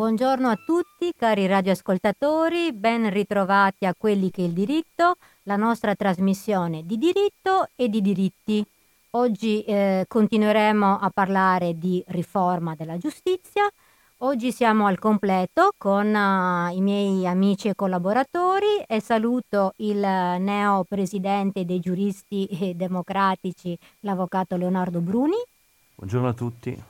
Buongiorno a tutti cari radioascoltatori, ben ritrovati a quelli che il diritto, la nostra trasmissione di diritto e di diritti. Oggi eh, continueremo a parlare di riforma della giustizia. Oggi siamo al completo con uh, i miei amici e collaboratori e saluto il neo presidente dei giuristi democratici, l'avvocato Leonardo Bruni. Buongiorno a tutti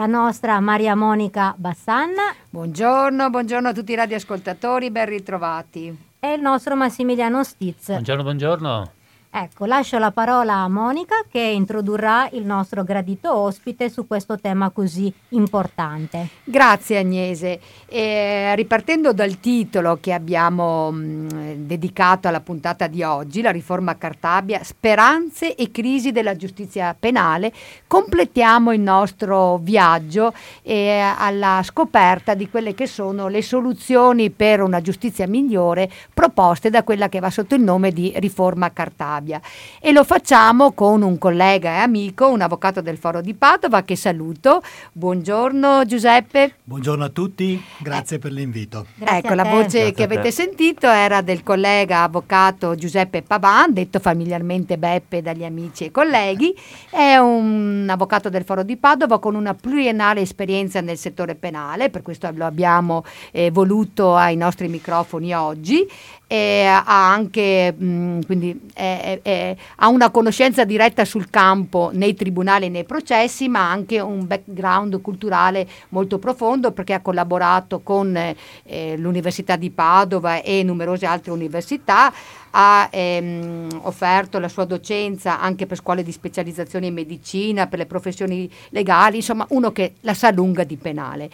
la nostra Maria Monica Bassanna. Buongiorno, buongiorno a tutti i radioascoltatori, ben ritrovati. E il nostro Massimiliano Stiz. Buongiorno, buongiorno. Ecco, lascio la parola a Monica che introdurrà il nostro gradito ospite su questo tema così importante. Grazie Agnese. Eh, ripartendo dal titolo che abbiamo mh, dedicato alla puntata di oggi, la riforma Cartabia, speranze e crisi della giustizia penale, completiamo il nostro viaggio eh, alla scoperta di quelle che sono le soluzioni per una giustizia migliore proposte da quella che va sotto il nome di riforma Cartabia. Stabia e lo facciamo con un collega e amico, un avvocato del Foro di Padova che saluto. Buongiorno Giuseppe. Buongiorno a tutti, grazie eh. per l'invito. Grazie ecco, la voce grazie che avete sentito era del collega avvocato Giuseppe Pavan, detto familiarmente Beppe dagli amici e colleghi. È un avvocato del Foro di Padova con una pluriennale esperienza nel settore penale, per questo lo abbiamo eh, voluto ai nostri microfoni oggi e ha anche mh, quindi è, è, ha una conoscenza diretta sul campo nei tribunali e nei processi, ma anche un background culturale molto profondo perché ha collaborato con eh, l'Università di Padova e numerose altre università, ha ehm, offerto la sua docenza anche per scuole di specializzazione in medicina, per le professioni legali, insomma uno che la sa lunga di penale.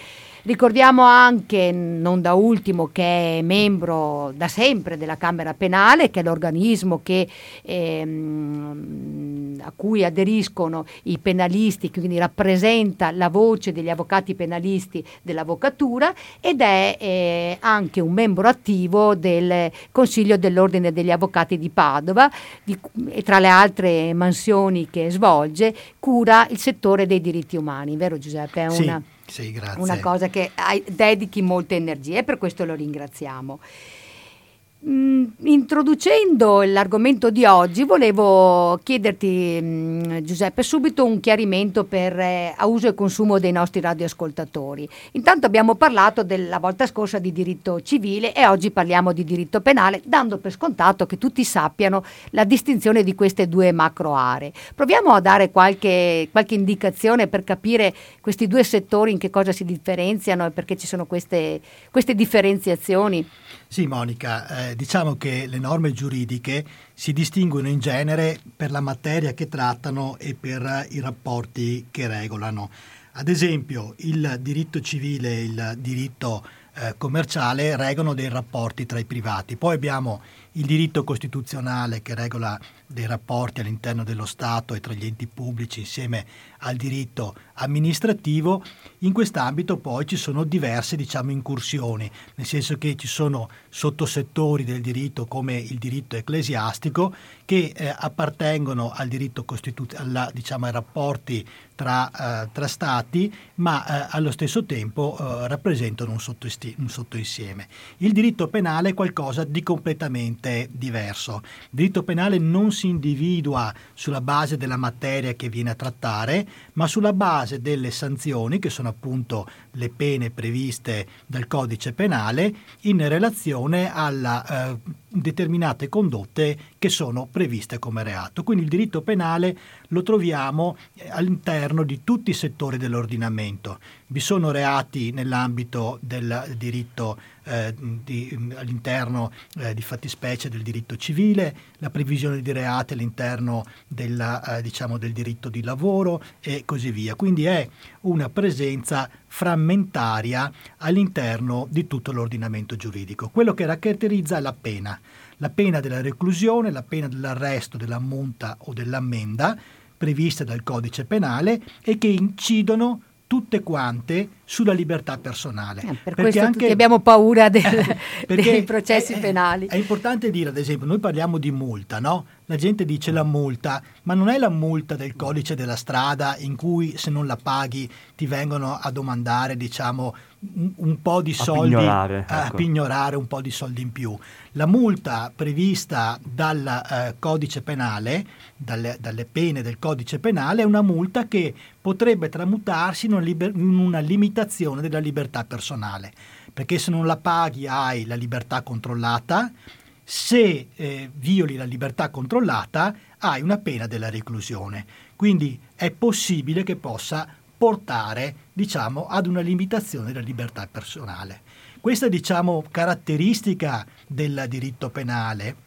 Ricordiamo anche, non da ultimo, che è membro da sempre della Camera Penale, che è l'organismo che, ehm, a cui aderiscono i penalisti, quindi rappresenta la voce degli avvocati penalisti dell'avvocatura ed è eh, anche un membro attivo del Consiglio dell'Ordine degli Avvocati di Padova di, e tra le altre mansioni che svolge cura il settore dei diritti umani, vero Giuseppe? È una... Sì sì, grazie. Una cosa che dedichi molte energie e per questo lo ringraziamo. Mm, introducendo l'argomento di oggi, volevo chiederti, mm, Giuseppe, subito un chiarimento per, eh, a uso e consumo dei nostri radioascoltatori. Intanto abbiamo parlato della volta scorsa di diritto civile e oggi parliamo di diritto penale, dando per scontato che tutti sappiano la distinzione di queste due macro aree. Proviamo a dare qualche, qualche indicazione per capire questi due settori in che cosa si differenziano e perché ci sono queste, queste differenziazioni. Sì, Monica, eh, diciamo che le norme giuridiche si distinguono in genere per la materia che trattano e per i rapporti che regolano. Ad esempio, il diritto civile e il diritto eh, commerciale regolano dei rapporti tra i privati. Poi abbiamo il diritto costituzionale che regola dei rapporti all'interno dello Stato e tra gli enti pubblici insieme al diritto amministrativo, in quest'ambito poi ci sono diverse diciamo, incursioni, nel senso che ci sono sottosettori del diritto come il diritto ecclesiastico che eh, appartengono al diritto costituzionale, diciamo, ai rapporti tra, eh, tra stati, ma eh, allo stesso tempo eh, rappresentano un, sottoisti- un sottoinsieme. Il diritto penale è qualcosa di completamente diverso. Il diritto penale non si individua sulla base della materia che viene a trattare, ma sulla base delle sanzioni, che sono appunto le pene previste dal codice penale, in relazione a eh, determinate condotte che sono previste come reato. Quindi il diritto penale lo troviamo all'interno di tutti i settori dell'ordinamento. Vi sono reati nell'ambito del diritto eh, di, all'interno eh, di fattispecie del diritto civile, la previsione di reati all'interno della, eh, diciamo, del diritto di lavoro e così via. Quindi è una presenza frammentaria all'interno di tutto l'ordinamento giuridico. Quello che caratterizza la pena, la pena della reclusione, la pena dell'arresto, della multa o dell'ammenda previste dal codice penale e che incidono tutte quante sulla libertà personale. Eh, per questo anche, abbiamo paura del, dei processi è, penali. È, è, importante dire, ad esempio, noi parliamo di multa, no? La gente dice la multa, ma non è la multa del codice della strada in cui se non la paghi ti vengono a domandare, diciamo, un, un po' di soldi, a pignorare, a ecco. pignorare un po' di soldi in più. La multa prevista dal eh, codice penale, dalle, dalle, pene del codice penale, è una multa che potrebbe tramutarsi in una, liber- in una limitazione della libertà personale, perché se non la paghi hai la libertà controllata, se eh, violi la libertà controllata hai una pena della reclusione. Quindi è possibile che possa portare diciamo, ad una limitazione della libertà personale. Questa diciamo, caratteristica del diritto penale,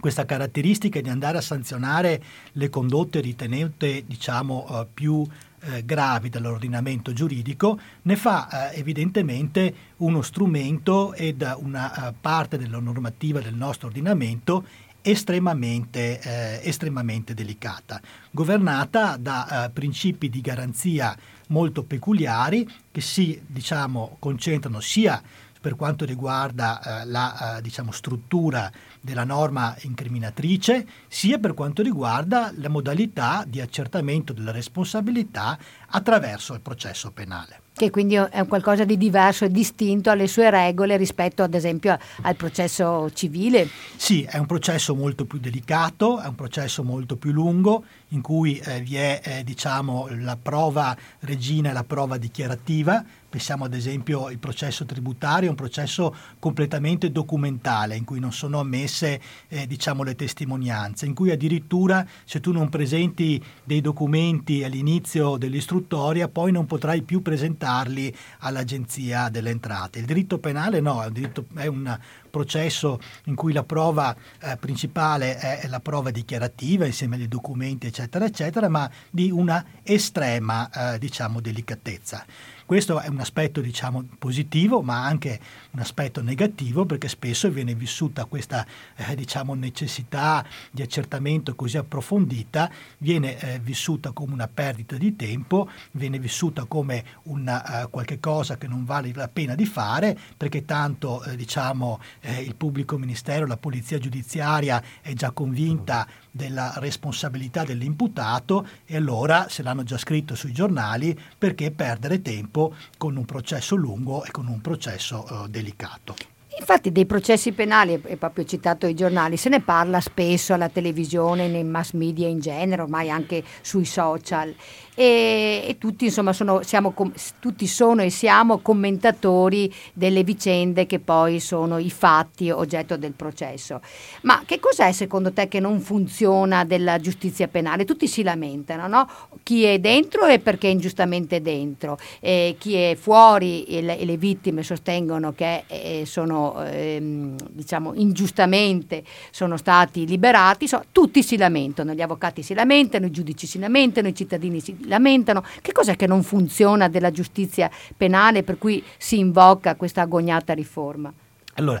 questa caratteristica di andare a sanzionare le condotte ritenute diciamo, uh, più eh, gravi dall'ordinamento giuridico, ne fa eh, evidentemente uno strumento ed una uh, parte della normativa del nostro ordinamento estremamente, eh, estremamente delicata, governata da eh, principi di garanzia molto peculiari che si diciamo, concentrano sia per quanto riguarda eh, la diciamo, struttura della norma incriminatrice, sia per quanto riguarda la modalità di accertamento della responsabilità attraverso il processo penale che quindi è qualcosa di diverso e distinto alle sue regole rispetto ad esempio al processo civile. Sì, è un processo molto più delicato, è un processo molto più lungo in cui eh, vi è eh, diciamo, la prova regina e la prova dichiarativa. Pensiamo ad esempio al processo tributario, è un processo completamente documentale in cui non sono ammesse eh, diciamo, le testimonianze, in cui addirittura se tu non presenti dei documenti all'inizio dell'istruttoria poi non potrai più presentarli all'Agenzia delle Entrate. Il diritto penale no, è un, diritto, è un processo in cui la prova eh, principale è la prova dichiarativa insieme ai documenti eccetera eccetera, ma di una estrema eh, diciamo, delicatezza. Questo è un aspetto diciamo, positivo, ma anche un aspetto negativo perché spesso viene vissuta questa eh, diciamo, necessità di accertamento così approfondita, viene eh, vissuta come una perdita di tempo, viene vissuta come una, uh, qualche cosa che non vale la pena di fare perché tanto eh, diciamo, eh, il pubblico ministero, la polizia giudiziaria è già convinta della responsabilità dell'imputato e allora se l'hanno già scritto sui giornali perché perdere tempo con un processo lungo e con un processo uh, delicato. Infatti dei processi penali, è proprio citato i giornali, se ne parla spesso alla televisione, nei mass media in genere, ormai anche sui social e, e tutti, insomma, sono, siamo, tutti sono e siamo commentatori delle vicende che poi sono i fatti oggetto del processo. Ma che cos'è secondo te che non funziona della giustizia penale? Tutti si lamentano, no? Chi è dentro è perché è ingiustamente dentro, e chi è fuori e le, e le vittime sostengono che eh, sono ehm, diciamo ingiustamente sono stati liberati, so, tutti si lamentano, gli avvocati si lamentano, i giudici si lamentano, i cittadini si lamentano. Che cos'è che non funziona della giustizia penale per cui si invoca questa agognata riforma? Allora,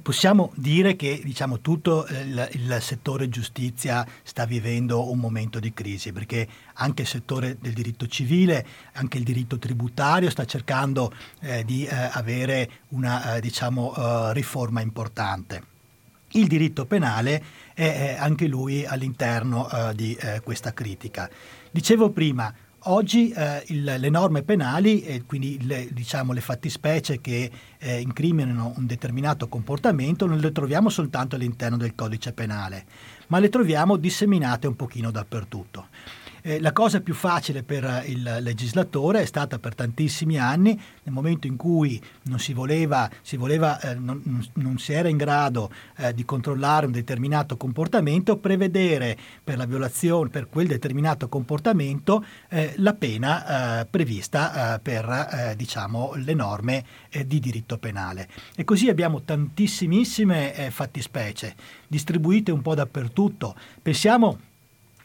possiamo dire che diciamo, tutto il, il, settore giustizia sta vivendo un momento di crisi, perché anche il settore del diritto civile, anche il diritto tributario sta cercando eh, di eh, avere una eh, diciamo, uh, riforma importante. Il diritto penale è anche lui all'interno di questa critica. Dicevo prima, Oggi eh, il, le norme penali, e quindi le, diciamo, le fattispecie che eh, incriminano un determinato comportamento, non le troviamo soltanto all'interno del codice penale, ma le troviamo disseminate un pochino dappertutto. Eh, la cosa più facile per il legislatore è stata per tantissimi anni, nel momento in cui non si voleva, si voleva eh, non, non, si era in grado eh, di controllare un determinato comportamento, prevedere per la violazione, per quel determinato comportamento, eh, la pena eh, prevista eh, per diciamo, le norme di diritto penale. E così abbiamo tantissimissime fattispecie distribuite un po' dappertutto. Pensiamo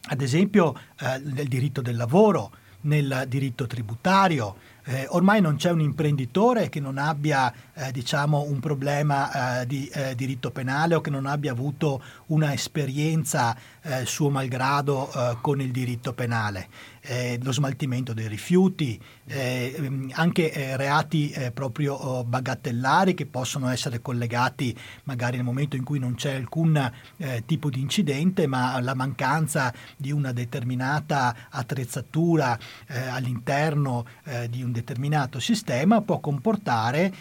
ad esempio eh, nel diritto del lavoro, nel diritto tributario. Eh, ormai non c'è un imprenditore che non abbia eh, diciamo, un problema eh, di eh, diritto penale o che non abbia avuto una esperienza eh, suo malgrado con il diritto penale. Eh, lo smaltimento dei rifiuti, eh, ehm, anche eh, reati eh, proprio oh, bagattellari che possono essere collegati magari nel momento in cui non c'è alcun eh, tipo di incidente, ma la mancanza di una determinata attrezzatura eh, all'interno di un determinato sistema può comportare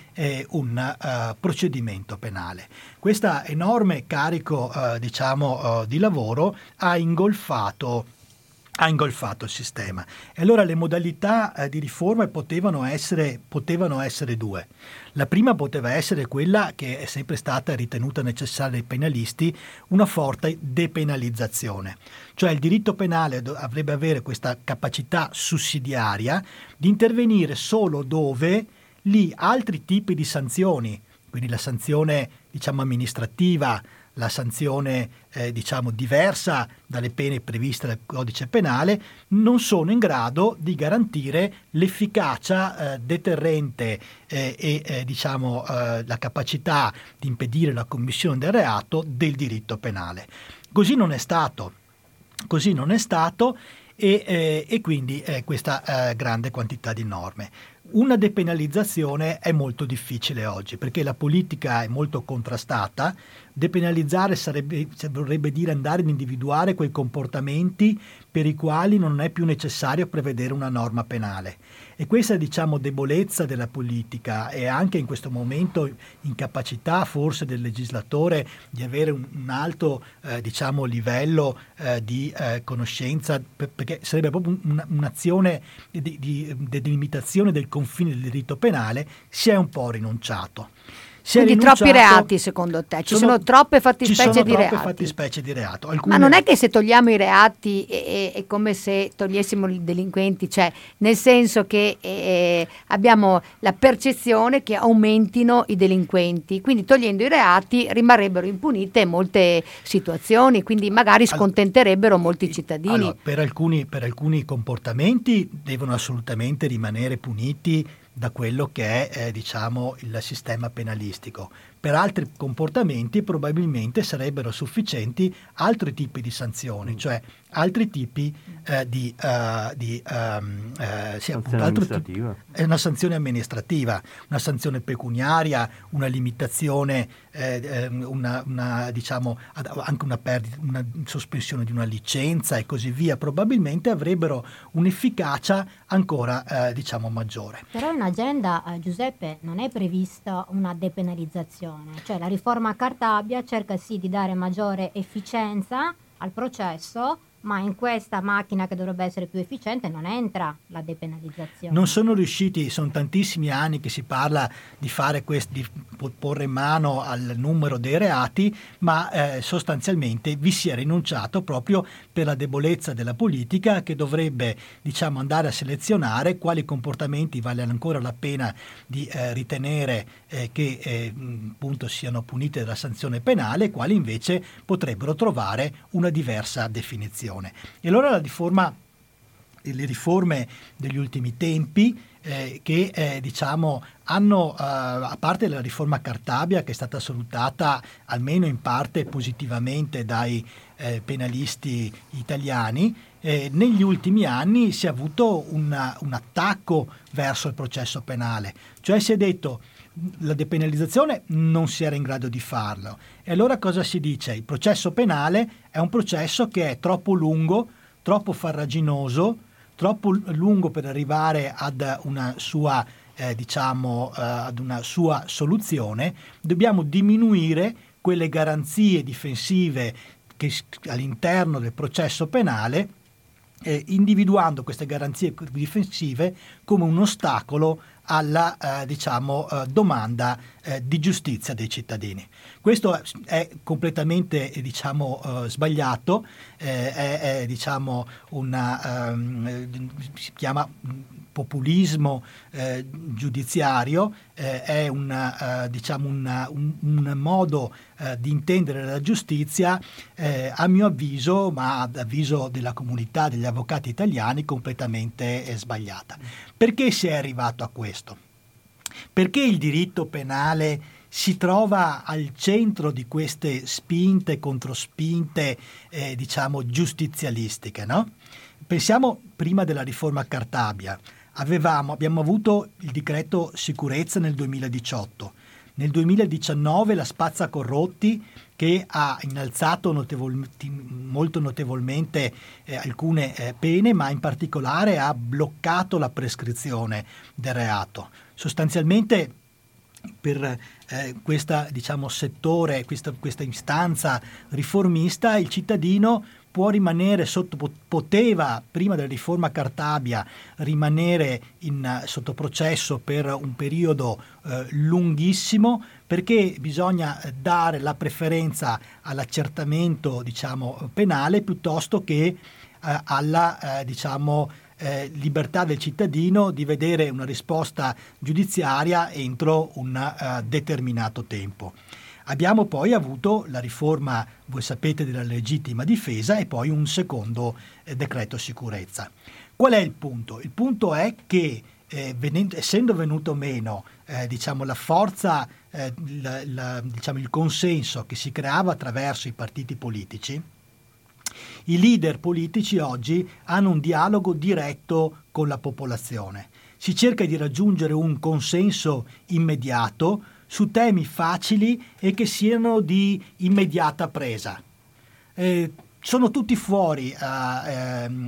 un procedimento penale. Questo enorme carico diciamo, di lavoro ha ingolfato ha ingolfato il sistema. E allora le modalità eh, di riforma potevano essere, potevano essere, due. La prima poteva essere quella che è sempre stata ritenuta necessaria dai penalisti, una forte depenalizzazione. Cioè il diritto penale avrebbe avere questa capacità sussidiaria di intervenire solo dove lì altri tipi di sanzioni, quindi la sanzione diciamo amministrativa, la sanzione eh, diciamo diversa dalle pene previste dal codice penale, non sono in grado di garantire l'efficacia eh, deterrente eh, e eh, diciamo, eh, la capacità di impedire la commissione del reato del diritto penale. Così non è stato. Così non è stato e, eh, e quindi questa grande quantità di norme. Una depenalizzazione è molto difficile oggi perché la politica è molto contrastata. Depenalizzare sarebbe, vorrebbe dire andare ad individuare quei comportamenti per i quali non è più necessario prevedere una norma penale. E questa diciamo, debolezza della politica e anche in questo momento incapacità forse del legislatore di avere un, un alto eh, diciamo, livello eh, di eh, conoscenza, perché sarebbe proprio un, un'azione di, di, di delimitazione del confine del diritto penale, si è un po' rinunciato. Quindi troppi reati secondo te? Ci sono, sono troppe fattispecie sono di troppe reati? fattispecie di reato. Alcune... Ma non è che se togliamo i reati è, è, come se togliessimo i delinquenti, cioè nel senso che eh, abbiamo la percezione che aumentino i delinquenti, quindi togliendo i reati rimarrebbero impunite molte situazioni, quindi magari scontenterebbero molti cittadini. Allora, per, alcuni, per alcuni comportamenti devono assolutamente rimanere puniti da quello che è eh, diciamo, il sistema penalistico. Per altri comportamenti probabilmente sarebbero sufficienti altri tipi di sanzioni, mm. cioè altri tipi eh, di, uh, di um, eh, sì, tipo, è una sanzione amministrativa, una sanzione pecuniaria, una limitazione, eh, ehm, una, una, diciamo, anche una, perdita, una sospensione di una licenza e così via, probabilmente avrebbero un'efficacia ancora eh, diciamo, maggiore. Però in agenda, eh, Giuseppe, non è prevista una depenalizzazione. Cioè la riforma Cartabia cerca sì di dare maggiore efficienza al processo, ma in questa macchina che dovrebbe essere più efficiente non entra la depenalizzazione. Non sono riusciti, sono tantissimi anni che si parla di, quest, di porre mano al numero dei reati, ma eh, sostanzialmente vi si è rinunciato proprio per la debolezza della politica che dovrebbe diciamo, andare a selezionare quali comportamenti vale ancora la pena di eh, ritenere eh, che eh, appunto siano puniti dalla sanzione penale e quali invece potrebbero trovare una diversa definizione. E allora la riforma, le riforme degli ultimi tempi eh, che eh, diciamo hanno, eh, a parte la riforma Cartabia che è stata salutata almeno in parte positivamente dai eh, penalisti italiani, eh, negli ultimi anni si è avuto una, un attacco verso il processo penale, cioè si è detto la depenalizzazione non si era in grado di farlo. E allora cosa si dice? Il processo penale è un processo che è troppo lungo, troppo farraginoso, troppo lungo per arrivare ad una sua, eh, diciamo, eh, ad una sua soluzione. Dobbiamo diminuire quelle garanzie difensive che all'interno del processo penale eh, individuando queste garanzie difensive come un ostacolo alla eh, diciamo, eh, domanda eh, di giustizia dei cittadini. Questo è completamente diciamo, eh, sbagliato, eh, è, è diciamo, una, um, si chiama populismo eh, giudiziario, è una, diciamo una, un, un, modo di intendere la giustizia, a mio avviso, ma ad avviso della comunità degli avvocati italiani, completamente sbagliata. Perché si è arrivato a questo? Perché il diritto penale si trova al centro di queste spinte, controspinte, eh, diciamo, giustizialistiche, no? Pensiamo prima della riforma Cartabia. Avevamo, abbiamo avuto il decreto sicurezza nel 2018. Nel 2019 la spazza corrotti che ha innalzato notevol, molto notevolmente eh, alcune eh, pene, ma in particolare ha bloccato la prescrizione del reato. Sostanzialmente per eh, questo diciamo, settore, questa, questa istanza riformista, il cittadino può rimanere sotto, poteva prima della riforma Cartabia rimanere in, sotto processo per un periodo eh, lunghissimo perché bisogna dare la preferenza all'accertamento diciamo, penale piuttosto che eh, alla eh, diciamo, eh, libertà del cittadino di vedere una risposta giudiziaria entro un uh, determinato tempo. Abbiamo poi avuto la riforma, voi sapete, della legittima difesa e poi un secondo eh, decreto sicurezza. Qual è il punto? Il punto è che eh, venendo, essendo venuto meno eh, diciamo, la forza, eh, la, la, diciamo, il consenso che si creava attraverso i partiti politici, i leader politici oggi hanno un dialogo diretto con la popolazione. Si cerca di raggiungere un consenso immediato su temi facili e che siano di immediata presa. Eh, sono tutti fuori uh,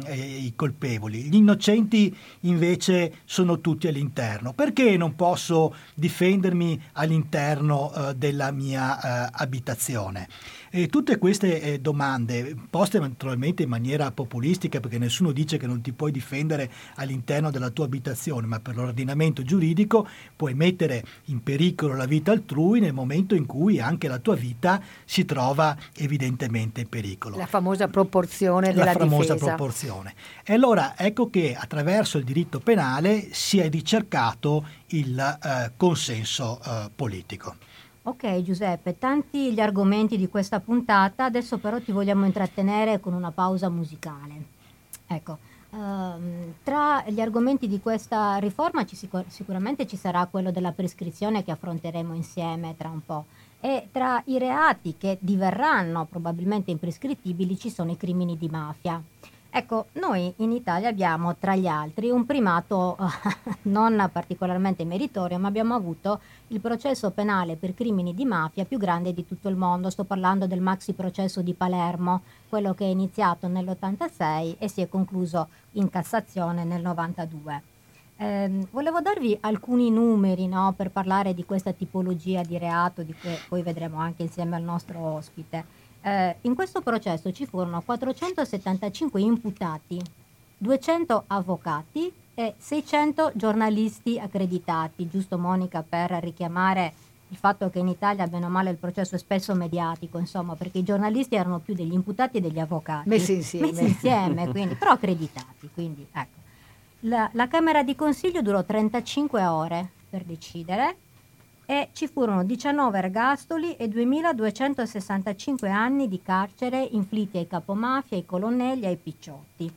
eh, i colpevoli, gli innocenti invece sono tutti all'interno. Perché non posso difendermi all'interno uh, della mia uh, abitazione? E tutte queste eh, domande, poste naturalmente in maniera populistica, perché nessuno dice che non ti puoi difendere all'interno della tua abitazione, ma per l'ordinamento giuridico puoi mettere in pericolo la vita altrui nel momento in cui anche la tua vita si trova evidentemente in pericolo. La famosa proporzione della la famosa difesa. proporzione. E allora ecco che attraverso il diritto penale si è ricercato il eh, consenso eh, politico. Ok Giuseppe, tanti gli argomenti di questa puntata, adesso però ti vogliamo intrattenere con una pausa musicale. Ecco, ehm, tra gli argomenti di questa riforma ci sicur- sicuramente ci sarà quello della prescrizione che affronteremo insieme tra un po'. E tra i reati che diverranno probabilmente imprescrittibili ci sono i crimini di mafia. Ecco, noi in Italia abbiamo tra gli altri un primato non particolarmente meritorio, ma abbiamo avuto il processo penale per crimini di mafia più grande di tutto il mondo. Sto parlando del maxi processo di Palermo, quello che è iniziato nell'86 e si è concluso in Cassazione nel 92. Eh, volevo darvi alcuni numeri no, per parlare di questa tipologia di reato, di cui poi vedremo anche insieme al nostro ospite. Eh, in questo processo ci furono 475 imputati, 200 avvocati e 600 giornalisti accreditati, giusto Monica per richiamare il fatto che in Italia, bene o male, il processo è spesso mediatico, insomma, perché i giornalisti erano più degli imputati e degli avvocati. Messi insieme. Messi insieme, quindi, però accreditati. Quindi, ecco. la, la Camera di Consiglio durò 35 ore per decidere e ci furono 19 ergastoli e 2265 anni di carcere inflitti ai capomafia, ai colonnelli ai picciotti.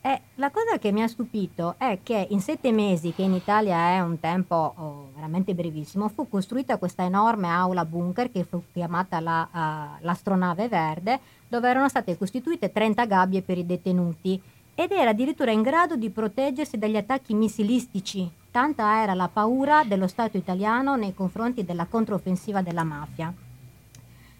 E la cosa che mi ha stupito è che in sette mesi, che in Italia è un tempo oh, veramente brevissimo, fu costruita questa enorme aula bunker che fu chiamata la, uh, l'astronave verde, dove erano state costituite 30 gabbie per i detenuti ed era addirittura in grado di proteggersi dagli attacchi missilistici Tanta era la paura dello Stato italiano nei confronti della controffensiva della mafia.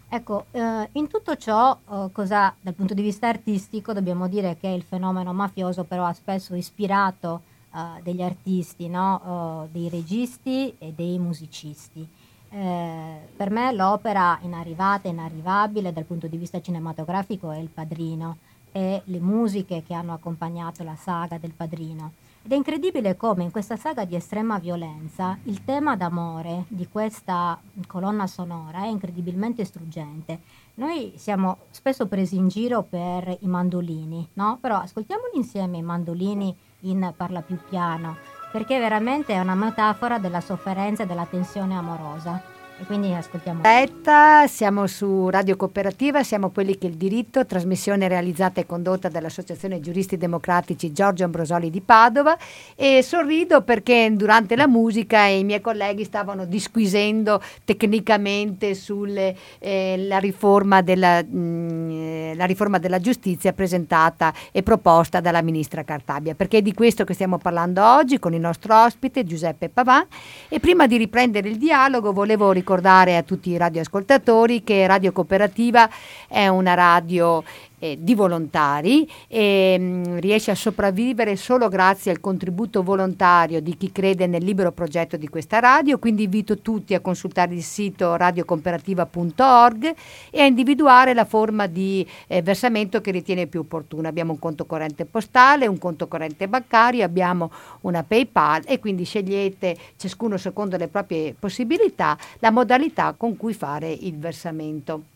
Ecco, eh, in tutto ciò, eh, cosa, dal punto di vista artistico, dobbiamo dire che il fenomeno mafioso però ha spesso ispirato eh, degli artisti, no? dei registi e dei musicisti. Eh, per me l'opera inarrivata inarrivabile dal punto di vista cinematografico è Il Padrino e le musiche che hanno accompagnato la saga del Padrino. Ed è incredibile come in questa saga di estrema violenza il tema d'amore di questa colonna sonora è incredibilmente struggente. Noi siamo spesso presi in giro per i mandolini, no? Però ascoltiamoli insieme i mandolini in Parla più piano, perché veramente è una metafora della sofferenza e della tensione amorosa. E quindi ascoltiamo. Letta, siamo su Radio Cooperativa, siamo quelli che il diritto, trasmissione realizzata e condotta dall'Associazione Giuristi Democratici Giorgio Ambrosoli di Padova. E sorrido perché durante la musica i miei colleghi stavano disquisendo tecnicamente sulla eh, riforma, mm, riforma della giustizia presentata e proposta dalla ministra Cartabia, perché è di questo che stiamo parlando oggi con il nostro ospite Giuseppe Pavan. E prima di riprendere il dialogo volevo ricordare ricordare a tutti i radioascoltatori che Radio Cooperativa è una radio eh, di volontari e mm, riesce a sopravvivere solo grazie al contributo volontario di chi crede nel libero progetto di questa radio, quindi invito tutti a consultare il sito radiocooperativa.org e a individuare la forma di eh, versamento che ritiene più opportuna. Abbiamo un conto corrente postale, un conto corrente bancario, abbiamo una PayPal e quindi scegliete ciascuno secondo le proprie possibilità la modalità con cui fare il versamento.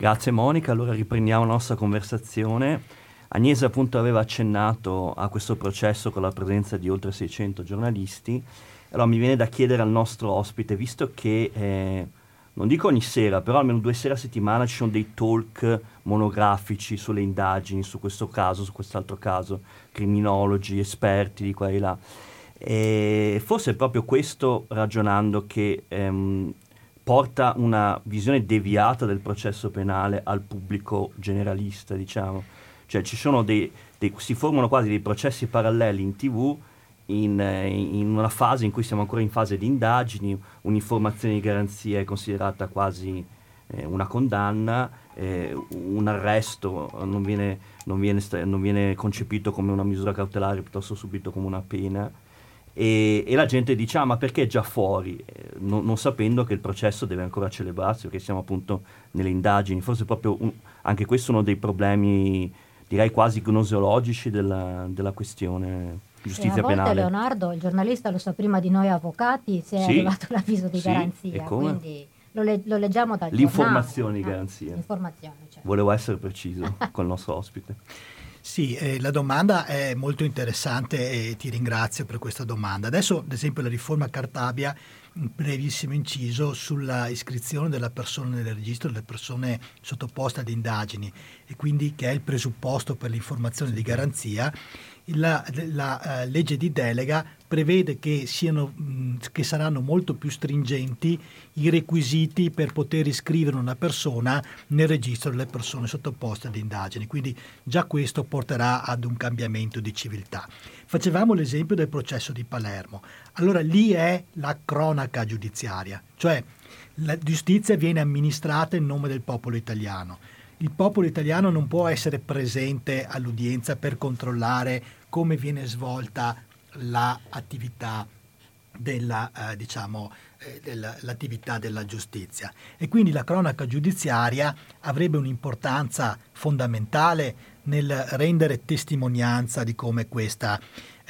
Grazie Monica, allora riprendiamo la nostra conversazione. Agnese appunto aveva accennato a questo processo con la presenza di oltre 600 giornalisti. Allora mi viene da chiedere al nostro ospite, visto che eh, non dico ogni sera, però almeno due sere a settimana ci sono dei talk monografici sulle indagini, su questo caso, su quest'altro caso, criminologi, esperti di qua e là. E forse è proprio questo ragionando che ehm, porta una visione deviata del processo penale al pubblico generalista, diciamo. Cioè ci sono dei, dei si formano quasi dei processi paralleli in tv in, in, una fase in cui siamo ancora in fase di indagini, un'informazione di garanzia è considerata quasi eh, una condanna, eh, un arresto non viene, non, viene, non viene concepito come una misura cautelare, piuttosto subito come una pena e, e, la gente dice ah ma perché è già fuori? Eh, non, non, sapendo che il processo deve ancora celebrarsi perché siamo appunto nelle indagini. Forse proprio un, anche questo è uno dei problemi direi quasi gnoseologici della, della questione giustizia e a volte, penale. Leonardo il giornalista lo sa prima di noi avvocati se sì, è arrivato l'avviso di sì, garanzia quindi lo, le, lo, leggiamo dal l'informazione di ah, garanzia certo. volevo essere preciso col nostro ospite sì, eh, la domanda è molto interessante e ti ringrazio per questa domanda. Adesso, ad esempio, la riforma Cartabia, un brevissimo inciso sulla iscrizione della persona nel registro delle persone sottoposte ad indagini e quindi che è il presupposto per l'informazione di garanzia, la, la uh, legge di delega prevede che, siano, mh, che, saranno molto più stringenti i requisiti per poter iscrivere una persona nel registro delle persone sottoposte ad indagini, quindi già questo porterà ad un cambiamento di civiltà. Facevamo l'esempio del processo di Palermo, allora lì è la cronaca giudiziaria, cioè la giustizia viene amministrata in nome del popolo italiano. Il popolo italiano non può essere presente all'udienza per controllare come viene svolta l'attività della, eh, diciamo, eh, dell'attività della giustizia. E quindi la cronaca giudiziaria avrebbe un'importanza fondamentale nel rendere testimonianza di come questa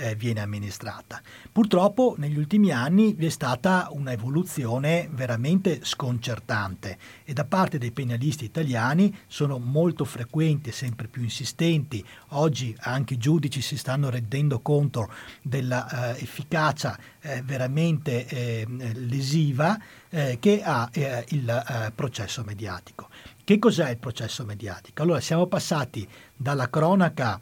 eh, viene amministrata. Purtroppo negli ultimi anni vi è stata un'evoluzione veramente sconcertante e da parte dei penalisti italiani sono molto frequenti sempre più insistenti. Oggi anche i giudici si stanno rendendo conto dell'efficacia eh, eh, veramente eh, lesiva eh, che ha eh, il processo mediatico. Che cos'è il processo mediatico? Allora siamo passati dalla cronaca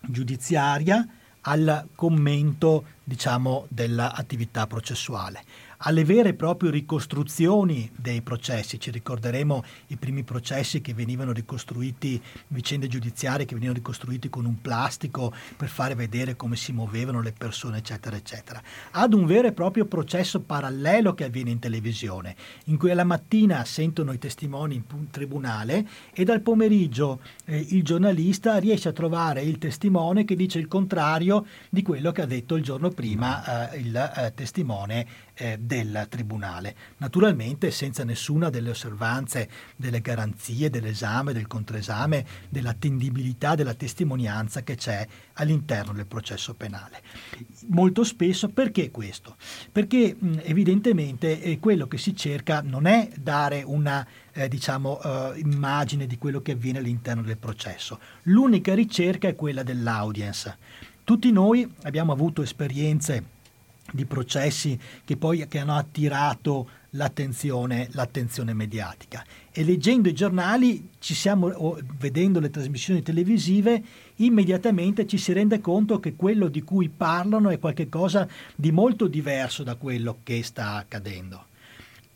giudiziaria al commento diciamo, dell'attività processuale alle vere e proprie ricostruzioni dei processi. Ci ricorderemo i primi processi che venivano ricostruiti, vicende giudiziarie che venivano ricostruiti con un plastico per fare vedere come si muovevano le persone, eccetera, eccetera. Ad un vero e proprio processo parallelo che avviene in televisione, in cui alla mattina sentono i testimoni in tribunale e dal pomeriggio eh, il giornalista riesce a trovare il testimone che dice il contrario di quello che ha detto il giorno prima eh, il eh, testimone eh, del Tribunale, naturalmente senza nessuna delle osservanze, delle garanzie dell'esame, del controesame, dell'attendibilità della testimonianza che c'è all'interno del processo penale. Molto spesso perché questo? Perché mh, evidentemente eh, quello che si cerca non è dare una eh, diciamo, eh, immagine di quello che avviene all'interno del processo. L'unica ricerca è quella dell'audience. Tutti noi abbiamo avuto esperienze di processi che poi che hanno attirato l'attenzione, l'attenzione mediatica. E leggendo i giornali, siamo, o vedendo le trasmissioni televisive, immediatamente ci si rende conto che quello di cui parlano è qualcosa di molto diverso da quello che sta accadendo.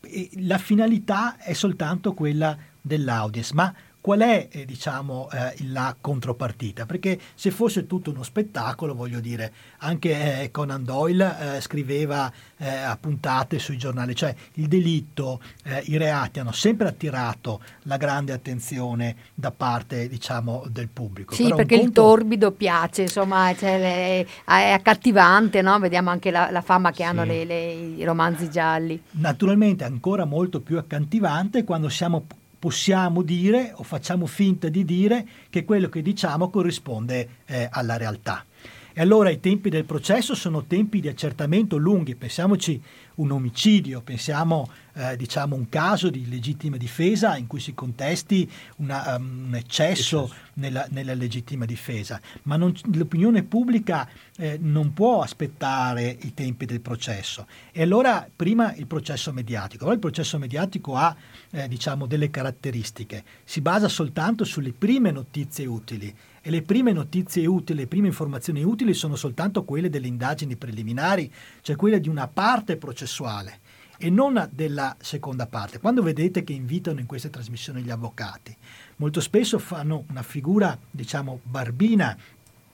E la finalità è soltanto quella dell'audience, ma qual è eh, diciamo, eh, la contropartita? Perché se fosse tutto uno spettacolo, voglio dire, anche eh, Conan Doyle eh, scriveva eh, a puntate sui giornali, cioè il delitto, eh, i reati hanno sempre attirato la grande attenzione da parte diciamo, del pubblico. Sì, Però perché conto... il torbido piace, insomma, cioè, è accattivante, no? vediamo anche la, la fama che sì. hanno le, le, i romanzi gialli. Naturalmente ancora molto più accattivante quando siamo possiamo dire o facciamo finta di dire che quello che diciamo corrisponde eh, alla realtà. E allora i tempi del processo sono tempi di accertamento lunghi, pensiamoci un omicidio, pensiamo eh, diciamo un caso di legittima difesa in cui si contesti una, um, un eccesso nella, nella, legittima difesa, ma non, l'opinione pubblica eh, non può aspettare i tempi del processo. E allora prima il processo mediatico, allora il processo mediatico ha eh, diciamo delle caratteristiche, si basa soltanto sulle prime notizie utili. E le prime notizie utili, le prime informazioni utili sono soltanto quelle delle indagini preliminari, cioè quelle di una parte processuale e non della seconda parte. Quando vedete che invitano in queste trasmissioni gli avvocati, molto spesso fanno una figura, diciamo, barbina.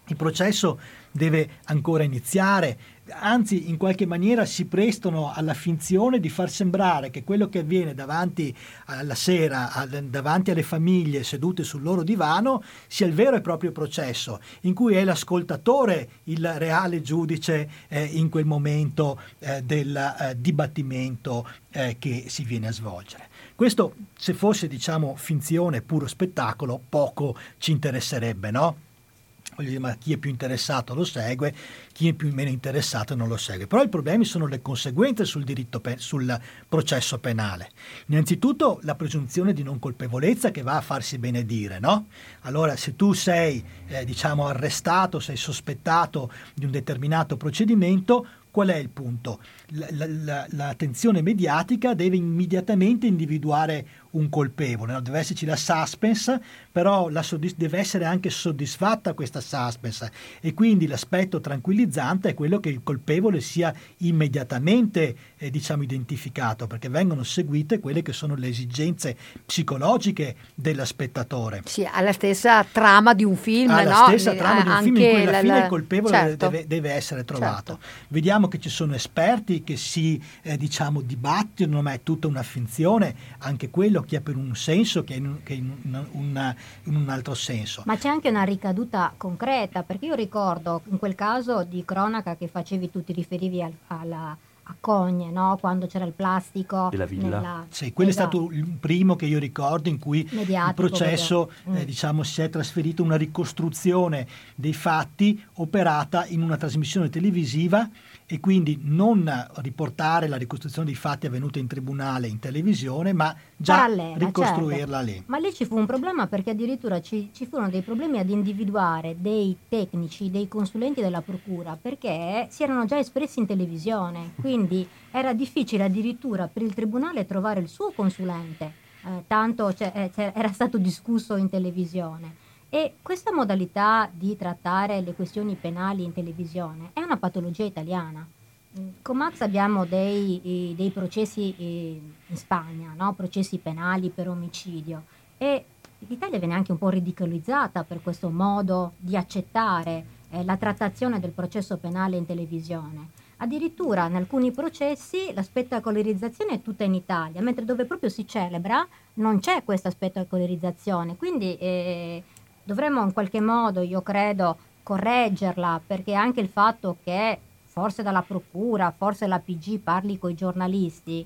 Il processo deve ancora iniziare, anzi in qualche maniera si prestano alla finzione di far sembrare che quello che avviene davanti alla sera, davanti alle famiglie sedute sul loro divano, sia il vero e proprio processo, in cui è l'ascoltatore il reale giudice eh, in quel momento eh, del eh, dibattimento eh, che si viene a svolgere. Questo, se fosse diciamo finzione, puro spettacolo, poco ci interesserebbe, no? Voglio dire, ma chi è più interessato lo segue, chi è più meno interessato non lo segue. Però i problemi sono le conseguenze sul, pe- sul processo penale. Innanzitutto la presunzione di non colpevolezza che va a farsi benedire, no? Allora se tu sei eh, diciamo arrestato, sei sospettato di un determinato procedimento, qual è il punto? La, la, l'attenzione mediatica deve immediatamente individuare un colpevole, no? deve esserci la suspense, però la soddisf- deve essere anche soddisfatta questa suspense e quindi l'aspetto tranquillizzante è quello che il colpevole sia immediatamente eh, diciamo, identificato, perché vengono seguite quelle che sono le esigenze psicologiche dello spettatore. Sì, alla stessa trama di un film, alla no? stessa trama di un film in cui alla fine il colpevole certo. deve, deve, essere trovato. Certo. Vediamo che ci sono esperti che si eh, diciamo dibattono, ma è tutta una finzione, anche quello chi è per un senso, chi è in, che in, una, in, un altro senso. Ma c'è anche una ricaduta concreta, perché io ricordo in quel caso di cronaca che facevi, tu ti riferivi al, alla a Cogne, no? quando c'era il plastico. Della villa. Nella... Sì, quello esatto. è stato il primo che io ricordo in cui Mediatico, il processo mm. eh, diciamo, si è trasferito una ricostruzione dei fatti operata in una trasmissione televisiva e quindi non riportare la ricostruzione dei fatti avvenuti in tribunale in televisione, ma già Parallela, ricostruirla certo. lì. Ma lì ci fu un problema perché addirittura ci, ci, furono dei problemi ad individuare dei tecnici, dei consulenti della procura, perché si erano già espressi in televisione, quindi era difficile addirittura per il tribunale trovare il suo consulente, eh, tanto cioè, eh, era stato discusso in televisione. E questa modalità di trattare le questioni penali in televisione è una patologia italiana. Con Max abbiamo dei, dei processi in Spagna, no? processi penali per omicidio e l'Italia viene anche un po' ridicolizzata per questo modo di accettare eh, la trattazione del processo penale in televisione. Addirittura in alcuni processi la spettacolarizzazione è tutta in Italia, mentre dove proprio si celebra non c'è questa spettacolarizzazione. Quindi eh, dovremmo in qualche modo, io credo, correggerla, perché anche il fatto che forse dalla procura, forse la PG parli con i giornalisti,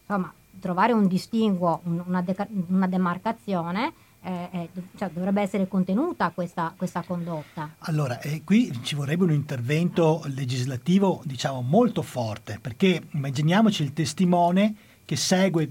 insomma, trovare un distinguo, una, de- una demarcazione, eh, eh, cioè, dovrebbe essere contenuta questa, questa condotta. Allora, eh, qui ci vorrebbe un intervento legislativo, diciamo, molto forte, perché immaginiamoci il testimone che segue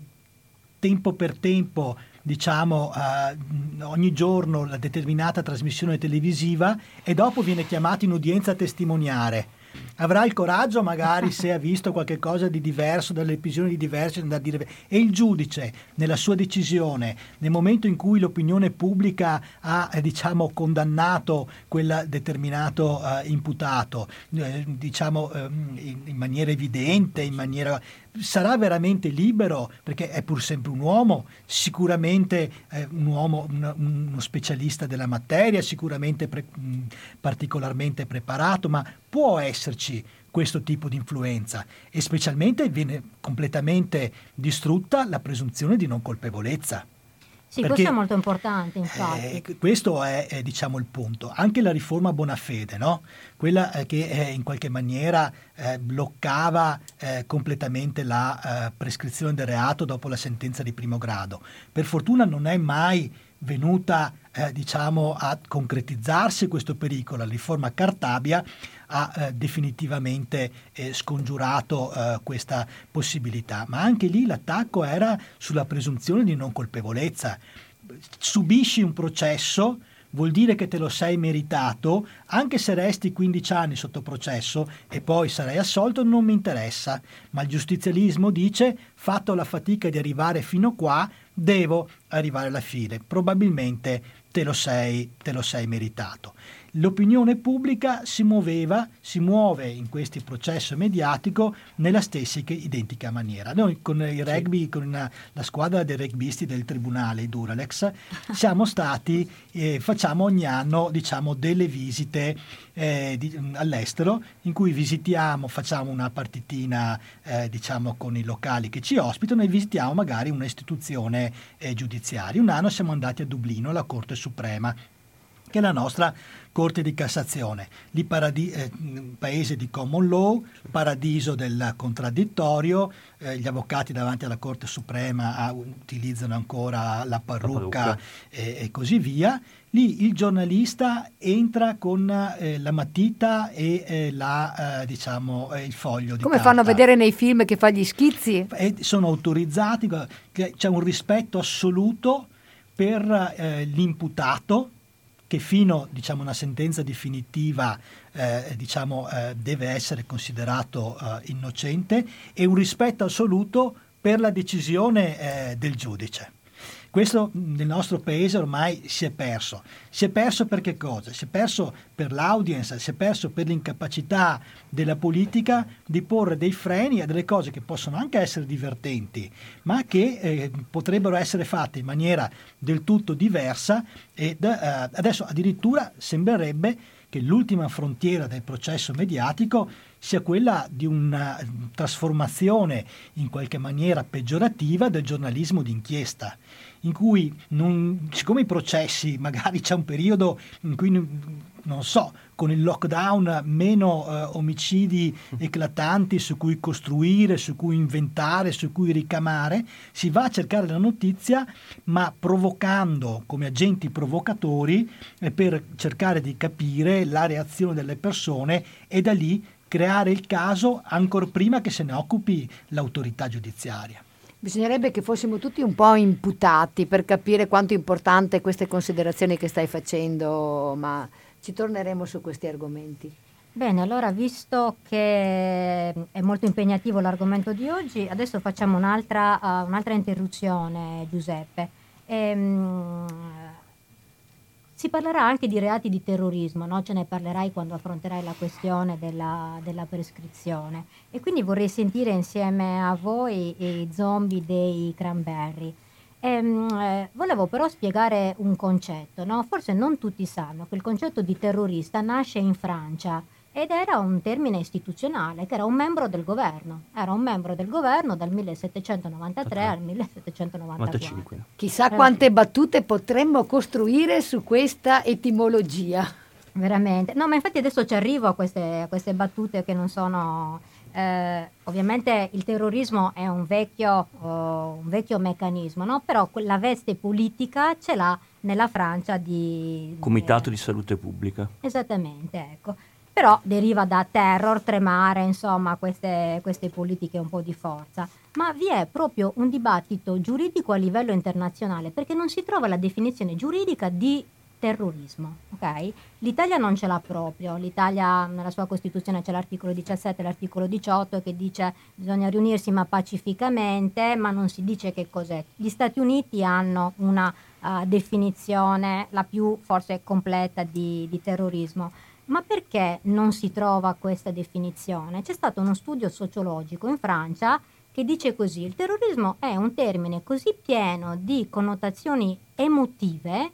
tempo per tempo diciamo uh, ogni giorno la determinata trasmissione televisiva e dopo viene chiamato in udienza a testimoniare. Avrà il coraggio magari se ha visto qualcosa di diverso, dalle visioni diverse, da dire, e il giudice nella sua decisione, nel momento in cui l'opinione pubblica ha eh, diciamo, condannato quel determinato eh, imputato, eh, diciamo eh, in, in maniera evidente, in maniera sarà veramente libero perché è pur sempre un uomo, sicuramente eh, un uomo, un, uno specialista della materia, sicuramente pre, mh, particolarmente preparato, ma può esserci questo tipo di influenza e specialmente viene completamente distrutta la presunzione di non colpevolezza. Sì, Perché, questo è molto importante, infatti. Eh, questo è, è, diciamo, il punto. Anche la riforma Bonafede, no? quella eh, che eh, in qualche maniera eh, bloccava eh, completamente la eh, prescrizione del reato dopo la sentenza di primo grado, per fortuna non è mai venuta diciamo, a concretizzarsi questo pericolo. La riforma Cartabia ha definitivamente scongiurato questa possibilità, ma anche lì l'attacco era sulla presunzione di non colpevolezza. Subisci un processo vuol dire che te lo sei meritato, anche se resti 15 anni sotto processo e poi sarai assolto, non mi interessa. Ma il giustizialismo dice, fatto la fatica di arrivare fino qua, devo arrivare alla fine. Probabilmente te lo sei, te lo sei meritato l'opinione pubblica si muoveva, si muove in questo processo mediatico nella stessa identica maniera. Noi con il rugby, con una, la squadra dei rugbisti del tribunale Duralex, siamo stati, eh, facciamo ogni anno diciamo, delle visite eh, di, all'estero in cui visitiamo, facciamo una partitina eh, diciamo, con i locali che ci ospitano e visitiamo magari un'istituzione eh, giudiziaria. Un anno siamo andati a Dublino, alla Corte Suprema che è la nostra Corte di Cassazione, lì paradi- eh, paese di common law, paradiso del contraddittorio, eh, gli avvocati davanti alla Corte Suprema ah, utilizzano ancora la parrucca, la parrucca. E, e, così via. Lì il giornalista entra con eh, la matita e eh, la, eh, diciamo, il foglio di Come carta. fanno a vedere nei film che fa gli schizzi? E sono autorizzati, c'è un rispetto assoluto per eh, l'imputato che fino diciamo, a una sentenza definitiva eh, diciamo, eh, deve essere considerato eh, innocente e un rispetto assoluto per la decisione eh, del giudice. Questo nel nostro paese ormai si è perso. Si è perso per che cosa? Si è perso per l'audience, si è perso per l'incapacità della politica di porre dei freni a delle cose che possono anche essere divertenti, ma che eh, potrebbero essere fatte in maniera del tutto diversa ed eh, adesso addirittura sembrerebbe che l'ultima frontiera del processo mediatico sia quella di una trasformazione in qualche maniera peggiorativa del giornalismo d'inchiesta in cui, non, siccome i processi, magari c'è un periodo in cui, non so, con il lockdown meno eh, omicidi eclatanti su cui costruire, su cui inventare, su cui ricamare, si va a cercare la notizia, ma provocando come agenti provocatori eh, per cercare di capire la reazione delle persone e da lì creare il caso ancora prima che se ne occupi l'autorità giudiziaria. Bisognerebbe che fossimo tutti un po' imputati per capire quanto importante queste considerazioni che stai facendo, ma ci torneremo su questi argomenti. Bene, allora visto che è molto impegnativo l'argomento di oggi, adesso facciamo un'altra, uh, un'altra interruzione, Giuseppe. Ehm, si parlerà anche di reati di terrorismo, no? ce ne parlerai quando affronterai la questione della, della prescrizione. E quindi vorrei sentire insieme a voi i zombie dei cranberry. Ehm, eh, volevo però spiegare un concetto, no? forse non tutti sanno che il concetto di terrorista nasce in Francia ed era un termine istituzionale, che era un membro del governo. Era un membro del governo dal 1793 al 1794. Chissà quante battute potremmo costruire su questa etimologia. Veramente. No, ma infatti adesso ci arrivo a queste, a queste battute che non sono... Eh, ovviamente il terrorismo è un vecchio, oh, un vecchio meccanismo, no? però la veste politica ce l'ha nella Francia di... Comitato eh, di salute pubblica. Esattamente, ecco però deriva da terror, tremare, insomma, queste, queste politiche un po' di forza. Ma vi è proprio un dibattito giuridico a livello internazionale perché non si trova la definizione giuridica di terrorismo. Okay? L'Italia non ce l'ha proprio, l'Italia nella sua Costituzione c'è l'articolo 17 e l'articolo 18 che dice bisogna riunirsi ma pacificamente, ma non si dice che cos'è. Gli Stati Uniti hanno una uh, definizione, la più forse completa di, di terrorismo. Ma perché non si trova questa definizione? C'è stato uno studio sociologico in Francia che dice così, il terrorismo è un termine così pieno di connotazioni emotive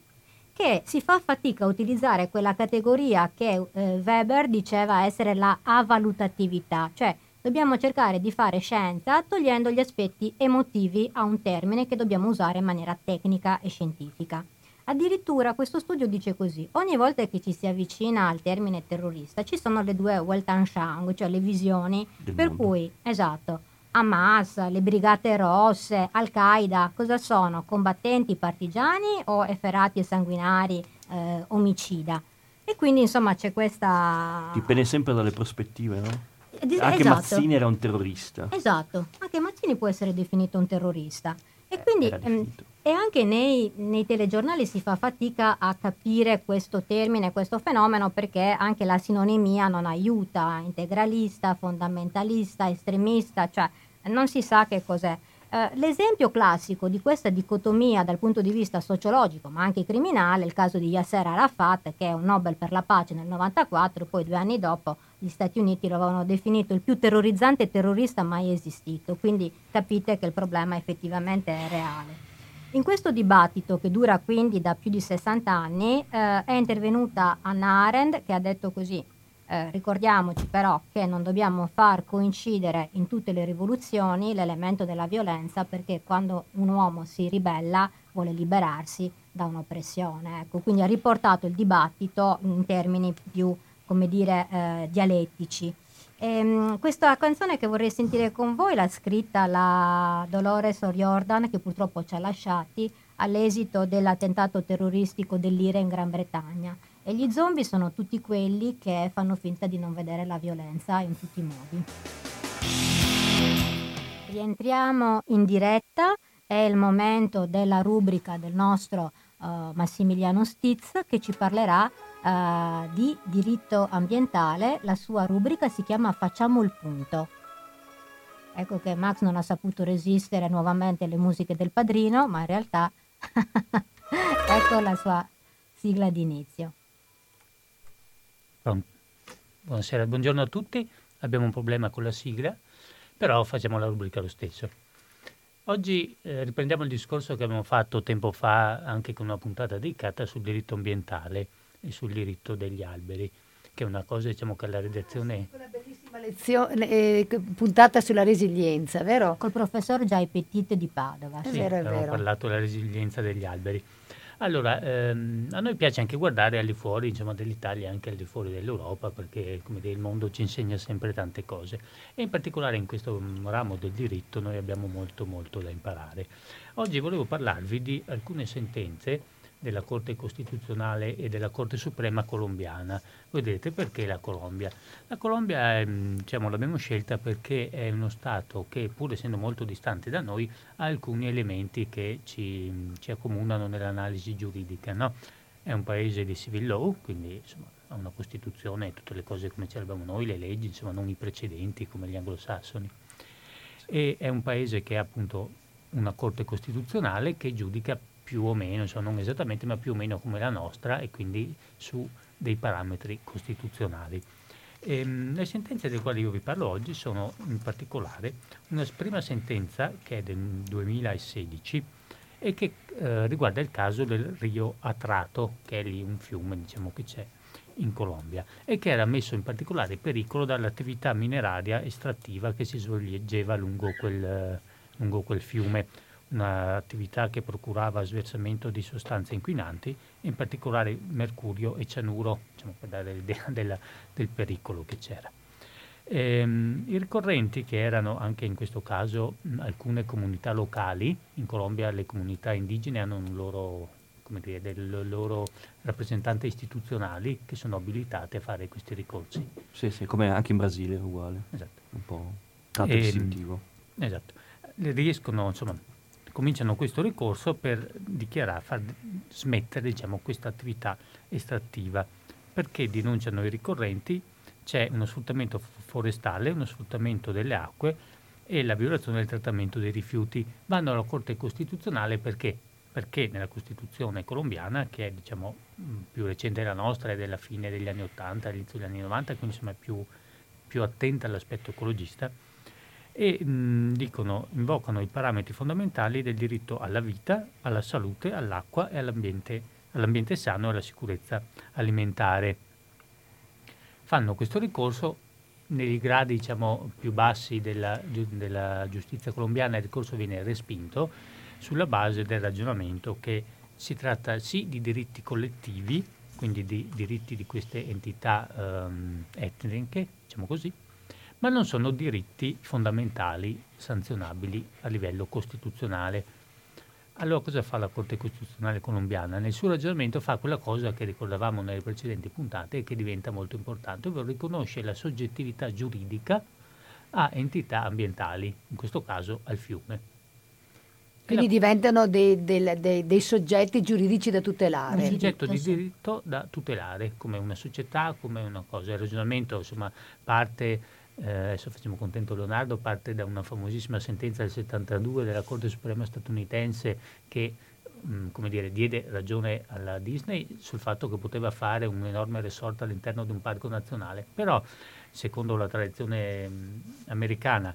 che si fa fatica a utilizzare quella categoria che eh, Weber diceva essere la avalutatività, cioè dobbiamo cercare di fare scienza togliendo gli aspetti emotivi a un termine che dobbiamo usare in maniera tecnica e scientifica. Addirittura questo studio dice così, ogni volta che ci si avvicina al termine terrorista ci sono le due Weltanschauung, cioè le visioni, Del per mondo. cui, esatto, Hamas, le Brigate Rosse, Al-Qaeda, cosa sono? Combattenti partigiani o efferati e sanguinari eh, omicida? E quindi insomma c'è questa... Dipende sempre dalle prospettive, no? Eh, anche esatto. Mazzini era un terrorista. Esatto, anche Mazzini può essere definito un terrorista. E quindi ehm, e anche nei, nei, telegiornali si fa fatica a capire questo termine, questo fenomeno, perché anche la sinonimia non aiuta, integralista, fondamentalista, estremista, cioè non si sa che cos'è. Eh, l'esempio classico di questa dicotomia dal punto di vista sociologico, ma anche criminale, è il caso di Yasser Arafat, che è un Nobel per la pace nel 1994, poi due anni dopo gli Stati Uniti lo avevano definito il più terrorizzante terrorista mai esistito, quindi capite che il problema effettivamente è reale. In questo dibattito, che dura quindi da più di 60 anni, eh, è intervenuta Anna Arendt che ha detto così, eh, ricordiamoci però che non dobbiamo far coincidere in tutte le rivoluzioni l'elemento della violenza perché quando un uomo si ribella vuole liberarsi da un'oppressione. Ecco, quindi ha riportato il dibattito in termini più, come dire, eh, dialettici. Ehm, questa canzone che vorrei sentire con voi l'ha scritta la Dolores O'Riordan che purtroppo ci ha lasciati all'esito dell'attentato terroristico dell'Ira in Gran Bretagna. E gli zombie sono tutti quelli che fanno finta di non vedere la violenza in tutti i modi. Rientriamo in diretta, è il momento della rubrica del nostro uh, Massimiliano Stiz che ci parlerà uh, di diritto ambientale. La sua rubrica si chiama Facciamo il punto. Ecco che Max non ha saputo resistere nuovamente alle musiche del padrino, ma in realtà ecco la sua sigla d'inizio. Buonasera, buongiorno a tutti. Abbiamo un problema con la sigla, però facciamo la rubrica lo stesso. Oggi eh, riprendiamo il discorso che abbiamo fatto tempo fa anche con una puntata dedicata sul diritto ambientale sul diritto degli alberi, che è una cosa diciamo che la redazione... Una bellissima lezione, eh, puntata sulla resilienza, vero? Col professor Giai Petit di Padova. Sì, vero, abbiamo vero. parlato della resilienza degli alberi. Allora, ehm, a noi piace anche guardare al di fuori insomma, dell'Italia, anche al di fuori dell'Europa, perché dire, il mondo ci insegna sempre tante cose e in particolare in questo ramo del diritto noi abbiamo molto molto da imparare. Oggi volevo parlarvi di alcune sentenze della Corte Costituzionale e della Corte Suprema colombiana. Vedete perché la Colombia? La Colombia mm, diciamo, l'abbiamo scelta perché è uno Stato che, pur essendo molto distante da noi, ha alcuni elementi che ci, ci accomunano nell'analisi giuridica. No? È un paese di civil law, quindi insomma, ha una Costituzione, tutte le cose come ce l'abbiamo noi, le leggi, insomma, non i precedenti come gli anglosassoni. E è un paese che ha appunto una Corte Costituzionale che giudica più o meno, insomma, non esattamente, ma più o meno come la nostra e quindi su dei parametri costituzionali. E, ehm, le sentenze delle quali io vi parlo oggi sono in particolare una prima sentenza che è del 2016 e che eh, riguarda il caso del Rio Atrato, che è lì un fiume diciamo, che c'è in Colombia e che era messo in particolare pericolo dall'attività mineraria estrattiva che si svolgeva lungo quel, lungo quel fiume un'attività che procurava sversamento di sostanze inquinanti, in particolare mercurio e cianuro, diciamo, per dare l'idea della, del pericolo che c'era. Ehm, I ricorrenti, che erano anche in questo caso mh, alcune comunità locali, in Colombia le comunità indigene hanno un loro, dire, del loro rappresentante istituzionali che sono abilitate a fare questi ricorsi. Sì, sì, come anche in Brasile è uguale. Esatto. Un po' tanto ehm, distintivo. Esatto. Riescono, insomma, cominciano questo ricorso per dichiarare, far smettere diciamo, questa attività estrattiva. Perché denunciano i ricorrenti? C'è uno sfruttamento forestale, uno sfruttamento delle acque e la violazione del trattamento dei rifiuti. Vanno alla Corte Costituzionale perché? Perché nella Costituzione colombiana, che è diciamo, più recente della nostra, è della fine degli anni 80, all'inizio degli anni 90, quindi insomma è più, più attenta all'aspetto ecologista, e mh, dicono, invocano i parametri fondamentali del diritto alla vita, alla salute, all'acqua e all'ambiente, all'ambiente sano e alla sicurezza alimentare. Fanno questo ricorso nei gradi diciamo, più bassi della, della giustizia colombiana il ricorso viene respinto sulla base del ragionamento che si tratta sì di diritti collettivi, quindi di diritti di queste entità um, etniche, diciamo così, ma non sono diritti fondamentali sanzionabili a livello costituzionale. Allora cosa fa la Corte Costituzionale colombiana? Nel suo ragionamento fa quella cosa che ricordavamo nelle precedenti puntate e che diventa molto importante, ovvero riconosce la soggettività giuridica a entità ambientali, in questo caso al fiume. Quindi la... diventano dei, dei, dei, dei, soggetti giuridici da tutelare. Un soggetto di diritto da tutelare, come una società, come una cosa. Il ragionamento insomma, parte eh, adesso facciamo contento Leonardo, parte da una famosissima sentenza del 72 della Corte Suprema statunitense che mh, mm, come dire, diede ragione alla Disney sul fatto che poteva fare un enorme resort all'interno di un parco nazionale. Però, secondo la tradizione mh, mm, americana,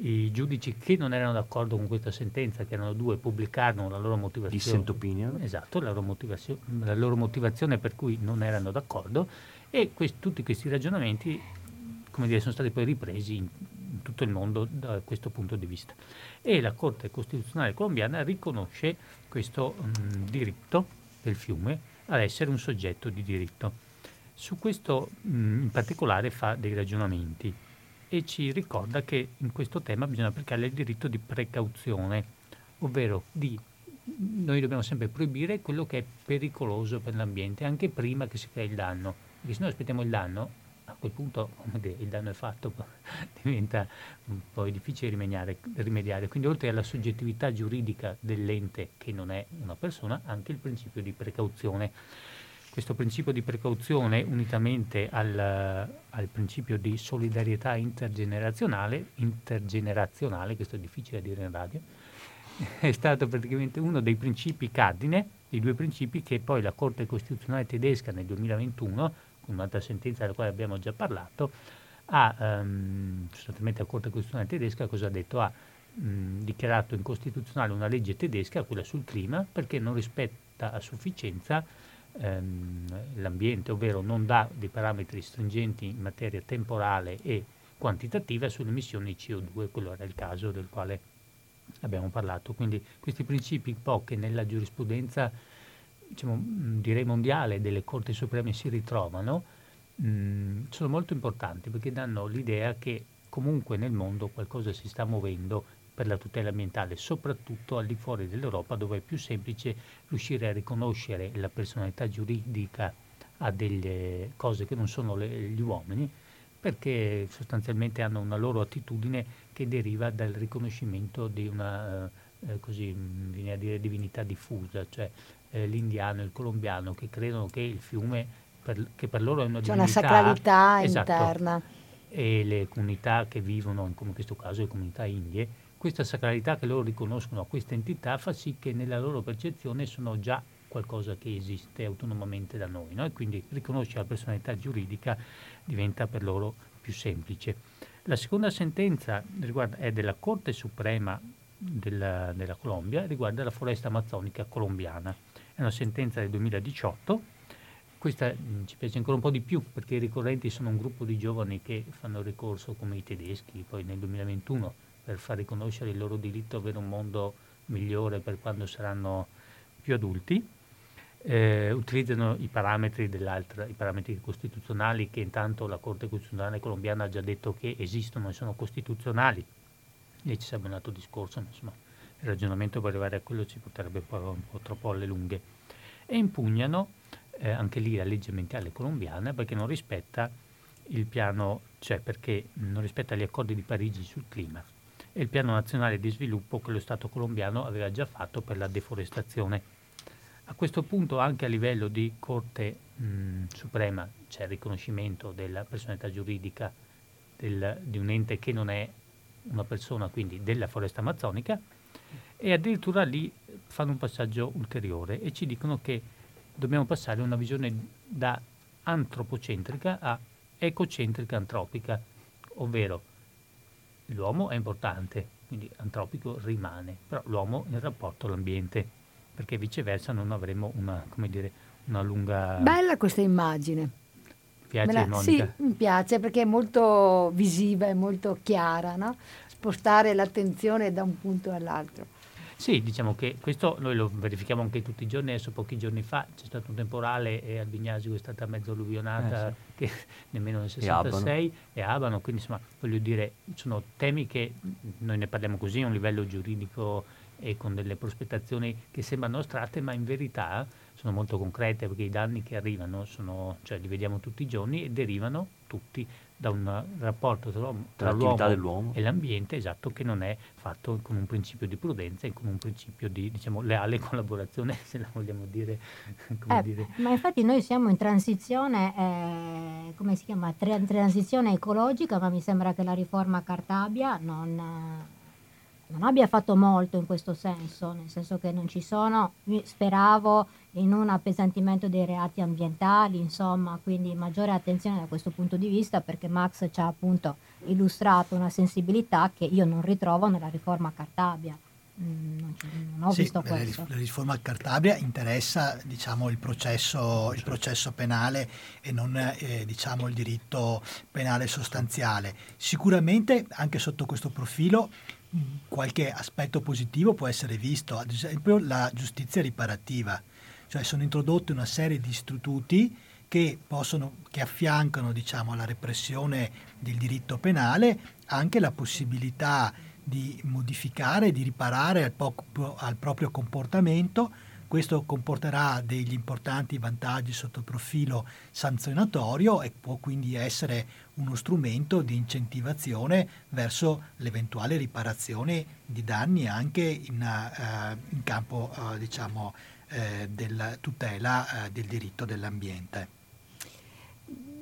i giudici che non erano d'accordo con questa sentenza, che erano due, pubblicarono la loro motivazione. Dissent opinion. Esatto, la loro, motivazione, la loro motivazione per cui non erano d'accordo e questi, tutti questi ragionamenti dire, sono stati poi ripresi in, in tutto il mondo da questo punto di vista. E la Corte Costituzionale colombiana riconosce questo mh, diritto del fiume ad essere un soggetto di diritto. Su questo mh, in particolare fa dei ragionamenti e ci ricorda che in questo tema bisogna applicare il diritto di precauzione, ovvero di noi dobbiamo sempre proibire quello che è pericoloso per l'ambiente, anche prima che si crei il danno, perché se noi aspettiamo il danno a quel punto il danno è fatto, diventa un po' difficile rimediare, rimediare. Quindi oltre alla soggettività giuridica dell'ente che non è una persona, anche il principio di precauzione. Questo principio di precauzione, unitamente al, al principio di solidarietà intergenerazionale, intergenerazionale, questo è difficile da dire in radio, è stato praticamente uno dei principi cardine, dei due principi che poi la Corte Costituzionale tedesca nel 2021 un'altra sentenza della quale abbiamo già parlato, ha, um, sostanzialmente la Corte Costituzionale tedesca cosa ha detto? Ha um, dichiarato incostituzionale una legge tedesca, quella sul clima, perché non rispetta a sufficienza um, l'ambiente, ovvero non dà dei parametri stringenti in materia temporale e quantitativa sulle emissioni CO2, quello era il caso del quale abbiamo parlato. Quindi questi principi un po' che nella giurisprudenza diciamo, mm, direi mondiale delle Corti Supreme si ritrovano, mh, mm, sono molto importanti perché danno l'idea che comunque nel mondo qualcosa si sta muovendo per la tutela ambientale, soprattutto al di fuori dell'Europa dove è più semplice riuscire a riconoscere la personalità giuridica a delle cose che non sono le, gli uomini, perché sostanzialmente hanno una loro attitudine che deriva dal riconoscimento di una eh, così, viene a dire, divinità diffusa, cioè eh, l'indiano e il colombiano che credono che il fiume, per, che per loro è una C'è divinità. C'è una sacralità esatto, interna. E le comunità che vivono, come in questo caso le comunità indie, questa sacralità che loro riconoscono a questa entità fa sì che nella loro percezione sono già qualcosa che esiste autonomamente da noi no? e quindi riconoscere la personalità giuridica diventa per loro più semplice. La seconda sentenza riguarda, è della Corte Suprema della, della Colombia, riguarda la foresta amazzonica colombiana è una sentenza del 2018. Questa mm, ci piace ancora un po' di più perché i ricorrenti sono un gruppo di giovani che fanno ricorso come i tedeschi poi nel 2021 per far riconoscere il loro diritto ad avere un mondo migliore per quando saranno più adulti. Eh, utilizzano i parametri, i parametri costituzionali che intanto la Corte Costituzionale colombiana ha già detto che esistono e sono costituzionali. E ci sarebbe un altro discorso, insomma, il ragionamento per arrivare a quello ci porterebbe un po', troppo alle lunghe, e impugnano eh, anche lì la legge ambientale colombiana perché non rispetta il piano, cioè perché non rispetta gli accordi di Parigi sul clima e il piano nazionale di sviluppo che lo Stato colombiano aveva già fatto per la deforestazione. A questo punto anche a livello di Corte mh, Suprema c'è il riconoscimento della personalità giuridica del, di un ente che non è una persona, quindi della foresta amazzonica, e addirittura lì fanno un passaggio ulteriore e ci dicono che dobbiamo passare a una visione da antropocentrica a ecocentrica antropica, ovvero l'uomo è importante, quindi antropico rimane, però l'uomo nel rapporto all'ambiente, perché viceversa non avremo una, dire, una lunga... Bella questa immagine. Piace la, Monica? Sì, mi piace perché è molto visiva, è molto chiara, no? spostare l'attenzione da un punto all'altro. Sì, diciamo che questo noi lo verifichiamo anche tutti i giorni, adesso pochi giorni fa c'è stato un temporale e al Vignasio è stata mezzo alluvionata, eh, sì. che nemmeno nel 66, e Abano. e Abano, quindi insomma voglio dire, sono temi che noi ne parliamo così a un livello giuridico e con delle prospettazioni che sembrano astratte, ma in verità sono molto concrete perché i danni che arrivano sono, cioè li vediamo tutti i giorni e derivano tutti da un rapporto tra, tra l'uomo e l'ambiente, esatto, che non è fatto con un principio di prudenza e con un principio di diciamo, leale collaborazione, se la vogliamo dire. Eh, dire. Ma infatti noi siamo in transizione, eh, come si chiama, transizione ecologica, ma mi sembra che la riforma Cartabia non non abbia fatto molto in questo senso, nel senso che non ci sono, speravo in un appesantimento dei reati ambientali, insomma, quindi maggiore attenzione da questo punto di vista perché Max ci ha appunto illustrato una sensibilità che io non ritrovo nella riforma Cartabia. Mm, non, non, ho sì, visto questo. La riforma Cartabia interessa diciamo, il, processo, il, processo, penale e non eh, diciamo, il diritto penale sostanziale. Sicuramente anche sotto questo profilo qualche aspetto positivo può essere visto, ad esempio la giustizia riparativa, cioè sono introdotte una serie di istituti che, possono, che affiancano diciamo, alla repressione del diritto penale anche la possibilità di modificare, di riparare al, po- al proprio comportamento. Questo comporterà degli importanti vantaggi sotto il profilo sanzionatorio e può quindi essere uno strumento di incentivazione verso l'eventuale riparazione di danni anche in, uh, in campo uh, diciamo, uh, della tutela del diritto dell'ambiente.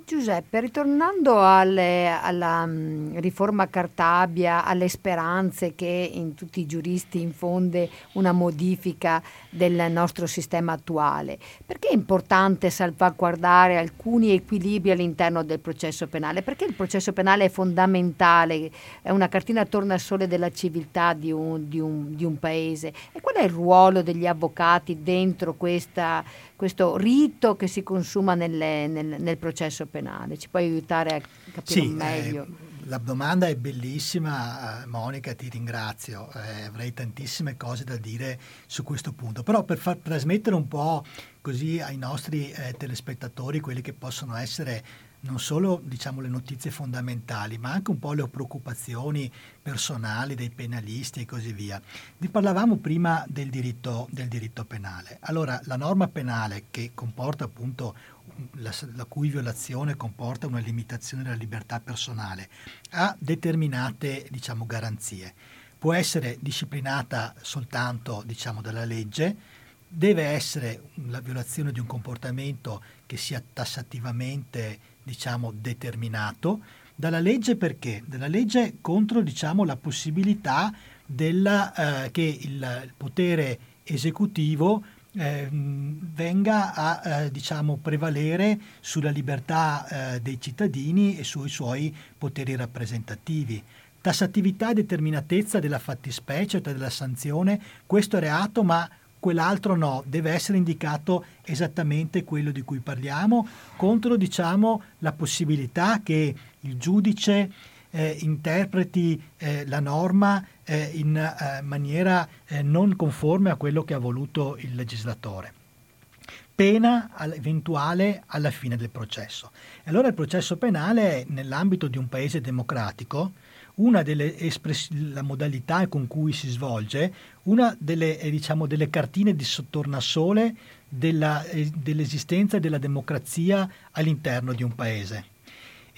Giuseppe, ritornando alle, alla um, riforma Cartabia, alle speranze che in tutti i giuristi infonde una modifica del nostro sistema attuale, perché è importante salvaguardare alcuni equilibri all'interno del processo penale? Perché il processo penale è fondamentale, è una cartina tornasole della civiltà di un, di un, di un paese. E qual è il ruolo degli avvocati dentro questa questo rito che si consuma nelle, nel, nel, processo penale. Ci puoi aiutare a capire sì, meglio? Eh, la domanda è bellissima, eh, Monica, ti ringrazio. Eh, avrei tantissime cose da dire su questo punto, però per far trasmettere un po' così ai nostri eh, telespettatori quelli che possono essere non solo diciamo, le notizie fondamentali, ma anche un po' le preoccupazioni personali dei penalisti e così via. Vi parlavamo prima del diritto, del diritto penale. Allora, la norma penale che comporta appunto la, la, cui violazione comporta una limitazione della libertà personale, ha determinate diciamo, garanzie. Può essere disciplinata soltanto diciamo, dalla legge, deve essere la violazione di un comportamento che sia tassativamente diciamo, determinato dalla legge perché? Dalla legge contro diciamo, la possibilità della, eh, che il, il, potere esecutivo eh, venga a eh, diciamo, prevalere sulla libertà eh, dei cittadini e sui suoi poteri rappresentativi. Tassatività e determinatezza della fattispecie, cioè della sanzione, questo è reato, ma quell'altro no, deve essere indicato esattamente quello di cui parliamo, contro diciamo, la possibilità che il giudice eh, interpreti eh, la norma eh, in eh, maniera eh, non conforme a quello che ha voluto il legislatore. Pena eventuale alla fine del processo. Allora il processo penale nell'ambito di un paese democratico una delle espress- la modalità con cui si svolge, una delle, eh, diciamo, delle cartine di sottornasole della, dell'esistenza della democrazia all'interno di un paese.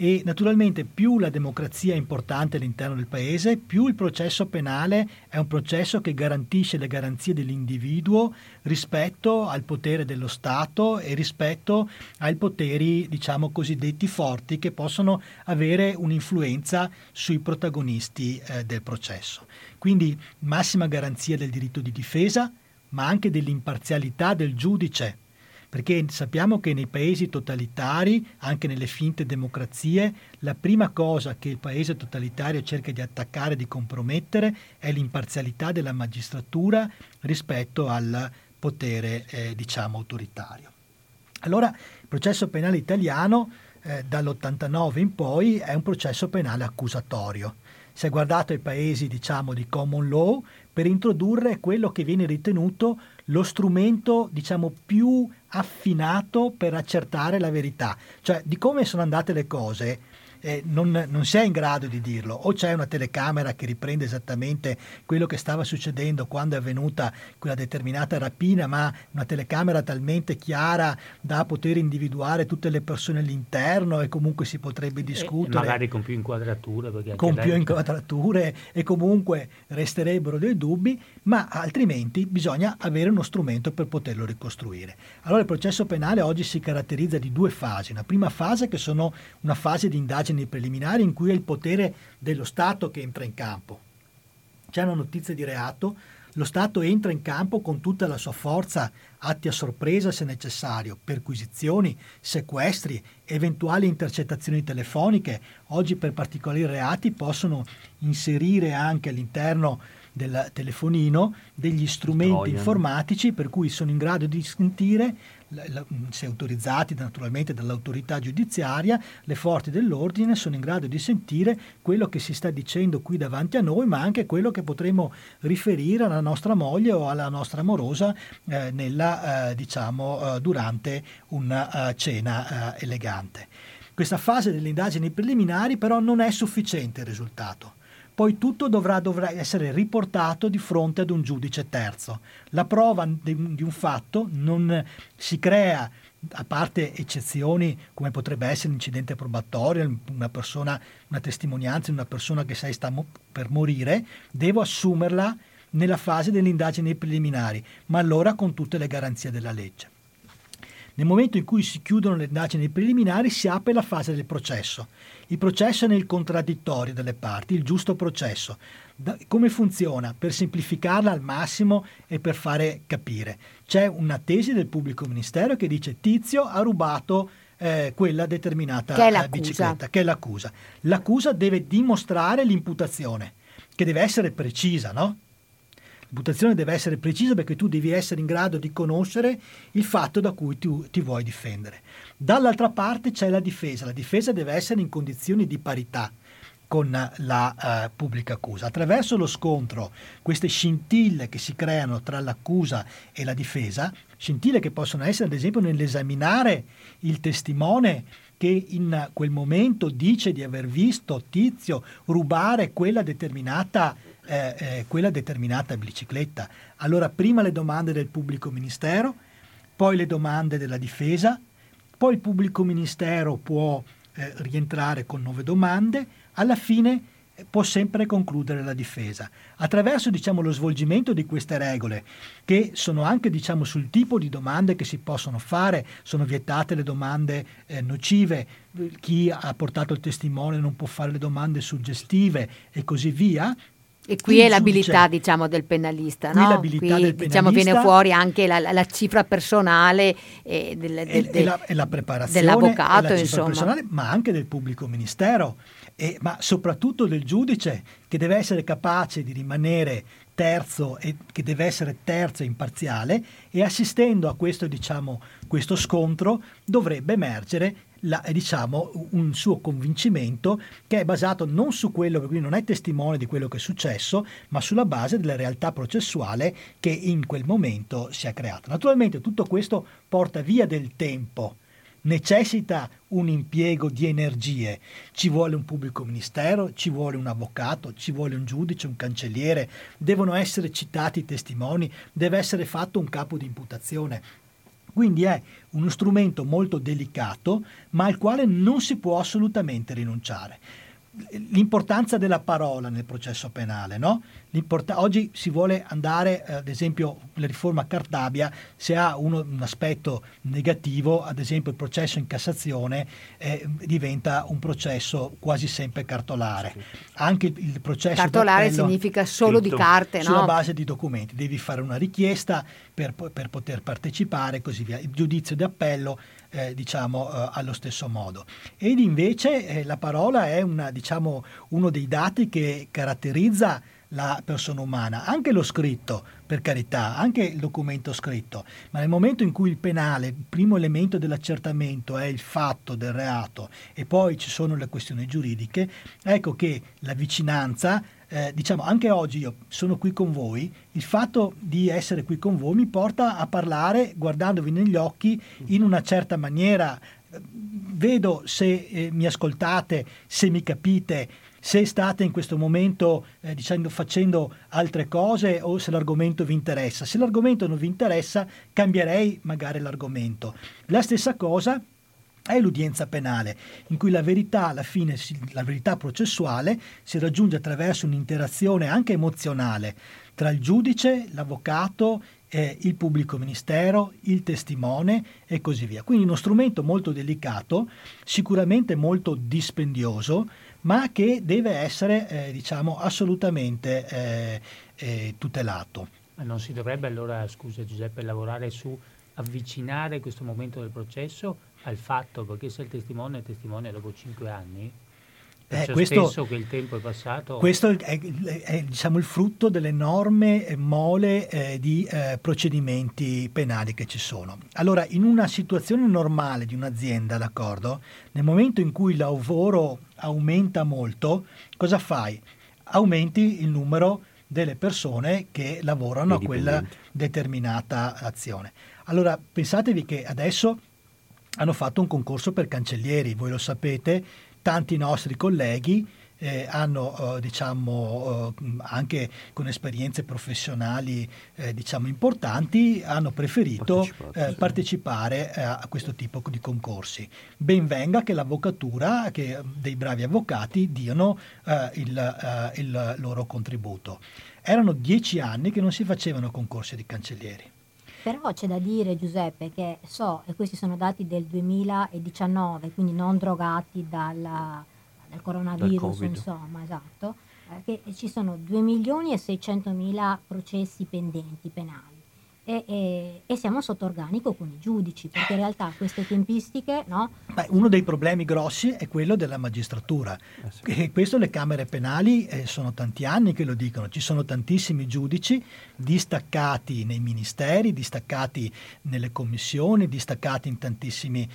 E naturalmente più la democrazia è importante all'interno del paese, più il processo penale è un processo che garantisce le garanzie dell'individuo rispetto al potere dello Stato e rispetto ai poteri, diciamo cosiddetti forti, che possono avere un'influenza sui protagonisti eh, del processo. Quindi massima garanzia del diritto di difesa, ma anche dell'imparzialità del giudice perché sappiamo che nei paesi totalitari, anche nelle finte democrazie, la prima cosa che il paese totalitario cerca di attaccare, di compromettere, è l'imparzialità della magistratura rispetto al potere, eh, diciamo, autoritario. Allora, il processo penale italiano eh, dall'89 in poi è un processo penale accusatorio. Si è guardato ai paesi, diciamo, di common law per introdurre quello che viene ritenuto lo strumento, diciamo, più affinato per accertare la verità, cioè di come sono andate le cose eh, non, non si è in grado di dirlo, o c'è una telecamera che riprende esattamente quello che stava succedendo quando è avvenuta quella determinata rapina, ma una telecamera talmente chiara da poter individuare tutte le persone all'interno e comunque si potrebbe discutere. E magari con più inquadrature. Con più inquadrature e comunque resterebbero dei dubbi, ma altrimenti bisogna avere uno strumento per poterlo ricostruire. Allora il processo penale oggi si caratterizza di due fasi. Una prima fase che sono una fase di indagine indagini preliminari in cui è il potere dello Stato che entra in campo. C'è una notizia di reato, lo Stato entra in campo con tutta la sua forza, atti a sorpresa se necessario, perquisizioni, sequestri, eventuali intercettazioni telefoniche. Oggi per particolari reati possono inserire anche all'interno del telefonino degli strumenti Trojan. informatici per cui sono in grado di sentire se autorizzati naturalmente dall'autorità giudiziaria, le forze dell'ordine sono in grado di sentire quello che si sta dicendo qui davanti a noi, ma anche quello che potremo riferire alla nostra moglie o alla nostra amorosa eh, nella, eh, diciamo, eh, durante una uh, cena uh, elegante. Questa fase delle indagini preliminari però non è sufficiente il risultato poi tutto dovrà, dovrà, essere riportato di fronte ad un giudice terzo. La prova di, di un fatto non si crea a parte eccezioni come potrebbe essere l'incidente probatorio, una, persona, una testimonianza di una persona che sai sta mo- per morire, devo assumerla nella fase delle indagini preliminari, ma allora con tutte le garanzie della legge. Nel momento in cui si chiudono le indagini preliminari si apre la fase del processo. Il processo è nel contraddittorio delle parti, il giusto processo. Da, come funziona? Per semplificarla al massimo e per fare capire. C'è una tesi del pubblico ministero che dice Tizio ha rubato eh, quella determinata che eh, bicicletta, che è l'accusa. L'accusa deve dimostrare l'imputazione, che deve essere precisa, no? L'imputazione deve essere precisa perché tu devi essere in grado di conoscere il fatto da cui tu ti vuoi difendere. Dall'altra parte c'è la difesa. La difesa deve essere in condizioni di parità con la uh, pubblica accusa. Attraverso lo scontro, queste scintille che si creano tra l'accusa e la difesa, scintille che possono essere ad esempio nell'esaminare il testimone che in quel momento dice di aver visto Tizio rubare quella determinata eh, eh, quella determinata bicicletta. Allora prima le domande del pubblico ministero, poi le domande della difesa, poi il pubblico ministero può eh, rientrare con nuove domande, alla fine eh, può sempre concludere la difesa. Attraverso diciamo, lo svolgimento di queste regole, che sono anche diciamo, sul tipo di domande che si possono fare, sono vietate le domande eh, nocive, chi ha portato il testimone non può fare le domande suggestive e così via, e qui è l'abilità diciamo, del penalista, qui, no? qui del diciamo, viene fuori anche la, la, cifra personale e, del, del, e, e, la, e la, preparazione dell'avvocato, insomma. ma anche del pubblico ministero, ma soprattutto del giudice che deve essere capace di rimanere terzo e che deve essere terzo e imparziale e assistendo a questo, diciamo, questo scontro dovrebbe emergere la, diciamo, un suo convincimento che è basato non su quello, cui non è testimone di quello che è successo, ma sulla base della realtà processuale che in quel momento si è creata. Naturalmente tutto questo porta via del tempo, necessita un impiego di energie, ci vuole un pubblico ministero, ci vuole un avvocato, ci vuole un giudice, un cancelliere, devono essere citati i testimoni, deve essere fatto un capo di imputazione Quindi è uno strumento molto delicato, ma al quale non si può assolutamente rinunciare l'importanza della parola nel processo penale. No? oggi si vuole andare, eh, ad esempio, la riforma Cartabia, se ha uno, un aspetto negativo, ad esempio il processo in Cassazione eh, diventa un processo quasi sempre cartolare. Anche il, il processo cartolare significa solo di carte, sulla no? base di documenti. Devi fare una richiesta per, per poter partecipare e così via. Il giudizio di appello eh, diciamo, eh, allo stesso modo. Ed invece eh, la parola è una, diciamo, uno dei dati che caratterizza la persona umana, anche lo scritto, per carità, anche il documento scritto, ma nel momento in cui il penale, il primo elemento dell'accertamento è il fatto del reato e poi ci sono le questioni giuridiche, ecco che la vicinanza eh, diciamo anche oggi io sono qui con voi, il fatto di essere qui con voi mi porta a parlare guardandovi negli occhi in una certa maniera. Vedo se eh, mi ascoltate, se mi capite, se state in questo momento eh, dicendo, facendo altre cose o se l'argomento vi interessa. Se l'argomento non vi interessa, cambierei magari l'argomento. La stessa cosa è l'udienza penale, in cui la verità, alla fine, la verità processuale si raggiunge attraverso un'interazione anche emozionale tra il giudice, l'avvocato, eh, il pubblico ministero, il testimone e così via. Quindi uno strumento molto delicato, sicuramente molto dispendioso, ma che deve essere eh, diciamo, assolutamente eh, eh tutelato. Ma non si dovrebbe allora, scusa Giuseppe, lavorare su avvicinare questo momento del processo al fatto, perché se il testimone è testimone dopo cinque anni, eh, questo, stesso che il tempo è passato. Questo è, è, è diciamo, il frutto dell'enorme mole eh, di eh, procedimenti penali che ci sono. Allora, in una situazione normale di un'azienda, d'accordo, nel momento in cui il lavoro aumenta molto, cosa fai? Aumenti il numero delle persone che lavorano a quella determinata azione. Allora, pensatevi che adesso hanno fatto un concorso per cancellieri, voi lo sapete, tanti nostri colleghi eh, hanno eh, diciamo eh, anche con esperienze professionali eh, diciamo importanti hanno preferito eh, partecipare eh, a questo tipo di concorsi. Ben venga che l'avvocatura che dei bravi avvocati diano il, il loro contributo. Erano dieci anni che non si facevano concorsi di cancellieri però c'è da dire Giuseppe che so, e questi sono dati del 2019, quindi non drogati dalla, dal coronavirus, insomma, esatto, eh, che ci sono 2 milioni e 600 mila processi pendenti penali e, e, e, siamo sotto organico con i giudici, perché in realtà queste tempistiche... No? Beh, uno dei problemi grossi è quello della magistratura. Eh sì. E questo le Camere penali eh, sono tanti anni che lo dicono, ci sono tantissimi giudici distaccati nei ministeri, distaccati nelle commissioni, distaccati in tantissimi...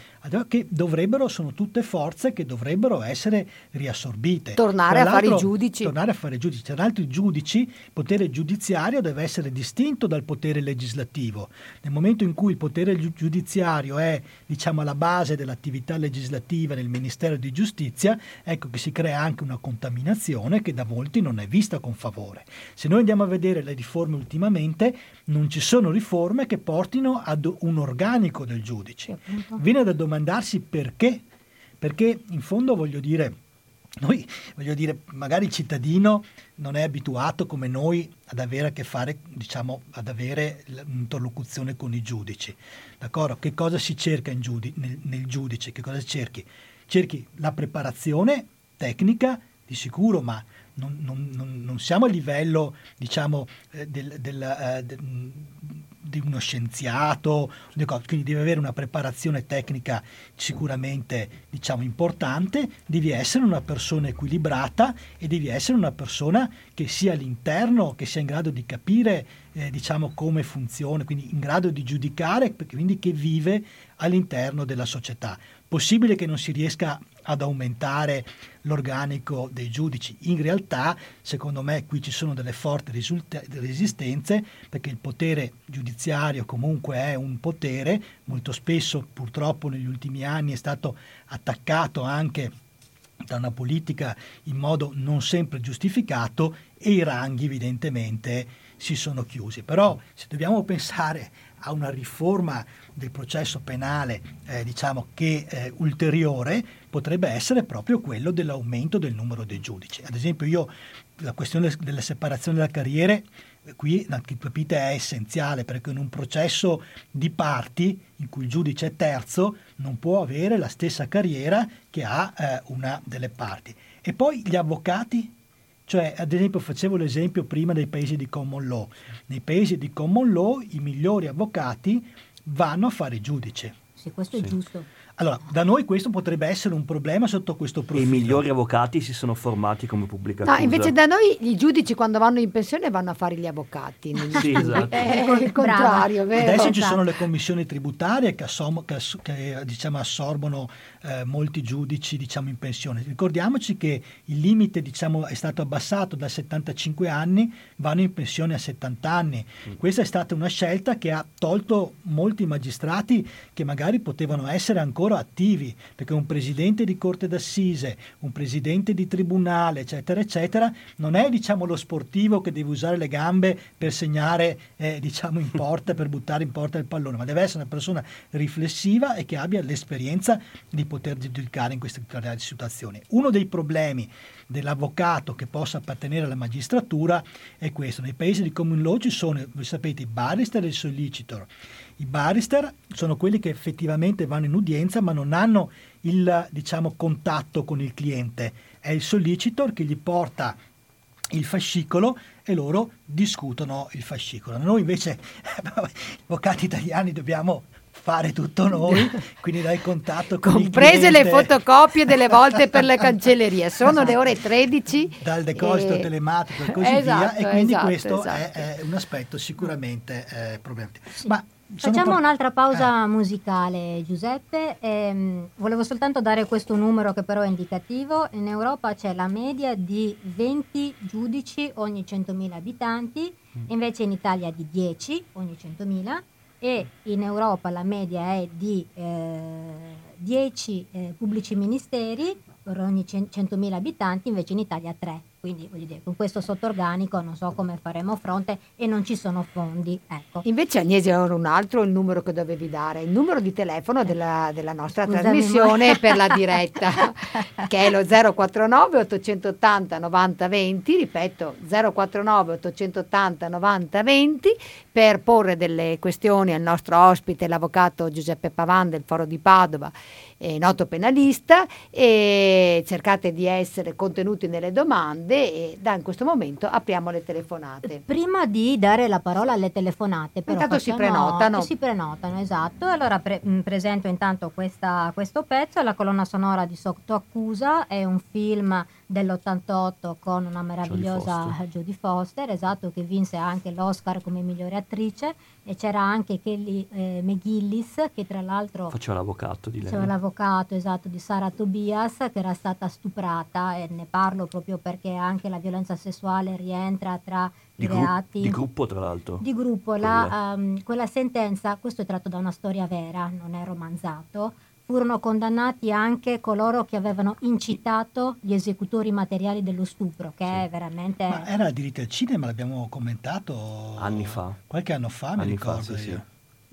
che dovrebbero, sono tutte forze che dovrebbero essere riassorbite. Tornare a fare i giudici. Tornare a fare i giudici. Tra l'altro i giudici, il potere giudiziario deve essere distinto dal potere legislativo legislativo. Nel momento in cui il potere giudiziario è diciamo, alla base dell'attività legislativa nel Ministero di Giustizia, ecco che si crea anche una contaminazione che da molti non è vista con favore. Se noi andiamo a vedere le riforme ultimamente, non ci sono riforme che portino ad un organico del giudice. Viene da domandarsi perché. Perché in fondo voglio dire, noi, voglio dire, magari il cittadino non è abituato come noi ad avere a che fare, diciamo, ad avere un'interlocuzione con i giudici. D'accordo? Che cosa si cerca giudi- nel, nel, giudice? Che cosa cerchi? Cerchi la preparazione tecnica, di sicuro, ma non, non, non siamo a livello, diciamo, eh, del, del, eh, del di uno scienziato, quindi devi avere una preparazione tecnica sicuramente diciamo, importante, devi essere una persona equilibrata e devi essere una persona che sia all'interno, che sia in grado di capire eh, diciamo, come funziona, quindi in grado di giudicare, quindi che vive all'interno della società. Possibile che non si riesca ad aumentare l'organico dei giudici. In realtà, secondo me, qui ci sono delle forti risulta- resistenze perché il potere giudiziario comunque è un potere, molto spesso purtroppo negli ultimi anni è stato attaccato anche da una politica in modo non sempre giustificato e i ranghi evidentemente si sono chiusi. Però se dobbiamo pensare a una riforma del processo penale eh, diciamo che eh, ulteriore potrebbe essere proprio quello dell'aumento del numero dei giudici. Ad esempio io la questione della separazione delle carriere qui capite è essenziale perché in un processo di parti in cui il giudice è terzo non può avere la stessa carriera che ha eh, una delle parti. E poi gli avvocati, cioè ad esempio facevo l'esempio prima dei paesi di common law, nei paesi di common law i migliori avvocati vanno a fare giudice. Sì, questo sì. è giusto. Allora, da noi questo potrebbe essere un problema sotto questo profilo. E i migliori avvocati si sono formati come pubblica accusa. No, invece da noi i giudici quando vanno in pensione vanno a fare gli avvocati. sì, esatto. È il contrario, vero? Adesso ci sono le commissioni tributarie che, assom- che, ass- che diciamo, assorbono eh, molti giudici diciamo, in pensione. Ricordiamoci che il limite diciamo, è stato abbassato da 75 anni, vanno in pensione a 70 anni. Mm. Questa è stata una scelta che ha tolto molti magistrati che magari potevano essere ancora ancora attivi, perché un presidente di corte d'assise, un presidente di tribunale, eccetera, eccetera, non è diciamo, lo sportivo che deve usare le gambe per segnare eh, diciamo, in porta, per buttare in porta il pallone, ma deve essere una persona riflessiva e che abbia l'esperienza di poter giudicare in queste situazioni. Uno dei problemi dell'avvocato che possa appartenere alla magistratura è questo. Nei paesi di common law ci sono, voi sapete, i barrister e il solicitor. I barrister sono quelli che effettivamente vanno in udienza ma non hanno il diciamo, contatto con il cliente. È il solicitor che gli porta il fascicolo e loro discutono il fascicolo. Noi invece, avvocati italiani, dobbiamo fare tutto noi, quindi dai contatto con Comprese le fotocopie delle volte per le cancellerie. Sono le ore 13. Dal deposito e... telematico e così esatto, via. E quindi esatto, questo esatto. È, è, un aspetto sicuramente eh, problematico. Ma Facciamo por- un'altra pausa eh. musicale, Giuseppe. Ehm, volevo soltanto dare questo numero che però è indicativo. In Europa c'è la media di 20 giudici ogni 100.000 abitanti, mm. invece in Italia di 10 ogni 100.000 e in Europa la media è di eh, 10 eh, pubblici ministeri per ogni 100.000 abitanti, invece in Italia 3. Quindi dire, con questo sottorganico non so come faremo fronte e non ci sono fondi. Ecco. Invece Agnese era un altro il numero che dovevi dare, il numero di telefono della, della nostra Scusami, trasmissione ma... per la diretta, che è lo 049 880 90 20, ripeto 049 880 90 20, per porre delle questioni al nostro ospite, l'avvocato Giuseppe Pavan del Foro di Padova eh, noto penalista e cercate di essere contenuti nelle domande e da in questo momento apriamo le telefonate. Prima di dare la parola alle telefonate, però intanto si prenotano. Si prenotano, esatto. Allora pre- mm, presento intanto questa, questo pezzo, la colonna sonora di Sotto Accusa, è un film dell'88 con una meravigliosa Jodie Foster. Jodie Foster, esatto, che vinse anche l'Oscar come migliore attrice e c'era anche Kelly eh, McGillis che tra l'altro faceva l'avvocato di lei. Faceva l'avvocato, esatto, di Sara Tobias che era stata stuprata e ne parlo proprio perché anche la violenza sessuale rientra tra di i gru- reati. Di gruppo tra l'altro. Di gruppo, la, um, quella sentenza, questo è tratto da una storia vera, non è romanzato, furono condannati anche coloro che avevano incitato gli esecutori materiali dello stupro, che sì. è veramente... Ma era diritto al cinema, l'abbiamo commentato... Anni fa. Qualche anno fa, anni mi ricordo fa, sì. Sì.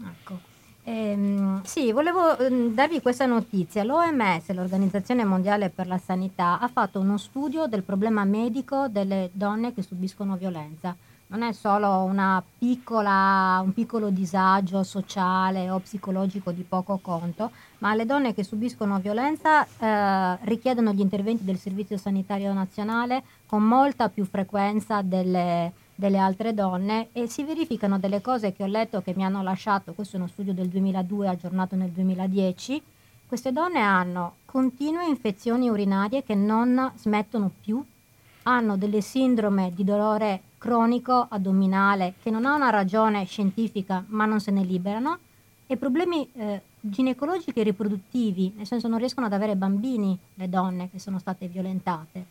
Ecco. Ehm, sì, volevo ehm, darvi questa notizia. L'OMS, l'Organizzazione Mondiale per la Sanità, ha fatto uno studio del problema medico delle donne che subiscono violenza non è solo piccola, un piccolo disagio sociale o psicologico di poco conto, ma le donne che subiscono violenza eh, richiedono gli interventi del Servizio Sanitario Nazionale con molta più frequenza delle, delle altre donne e si verificano delle cose che ho letto che mi hanno lasciato, questo è uno studio del 2002 aggiornato nel 2010, queste donne hanno continue infezioni urinarie che non smettono più, hanno delle sindrome di dolore cronico addominale che non ha una ragione scientifica ma non se ne liberano e problemi eh, ginecologici e riproduttivi, nel senso non riescono ad avere bambini le donne che sono state violentate.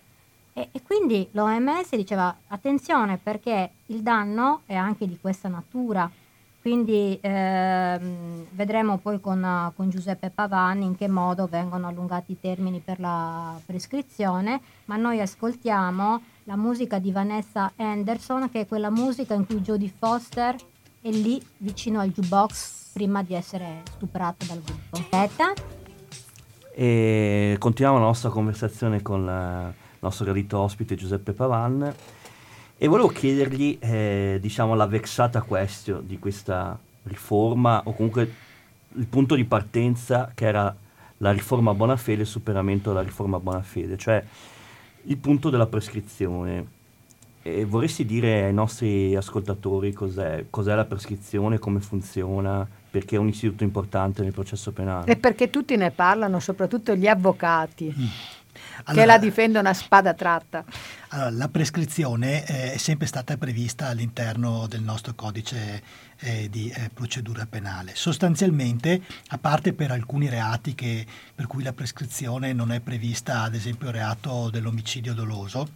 E, e quindi l'OMS diceva attenzione perché il danno è anche di questa natura, quindi ehm, vedremo poi con, con, Giuseppe Pavani in che modo vengono allungati i termini per la prescrizione, ma noi ascoltiamo la musica di Vanessa Anderson, che è quella musica in cui Jodie Foster è lì vicino al jukebox prima di essere stuprata dal gruppo. Aspetta. E continuiamo la nostra conversazione con il nostro gradito ospite Giuseppe Pavan e volevo chiedergli eh, diciamo, la vexata question di questa riforma o comunque il punto di partenza che era la riforma Bonafede e il superamento della riforma Bonafede, cioè il punto della prescrizione. E vorresti dire ai nostri ascoltatori cos'è, cos'è la prescrizione, come funziona, perché è un istituto importante nel processo penale? E perché tutti ne parlano, soprattutto gli avvocati. Mm. Allora, che la difendono a spada tratta. Allora, la prescrizione eh, è sempre stata prevista all'interno del nostro codice eh, di eh, procedura penale. Sostanzialmente, a parte per alcuni reati che, per cui la prescrizione non è prevista, ad esempio il reato dell'omicidio doloso,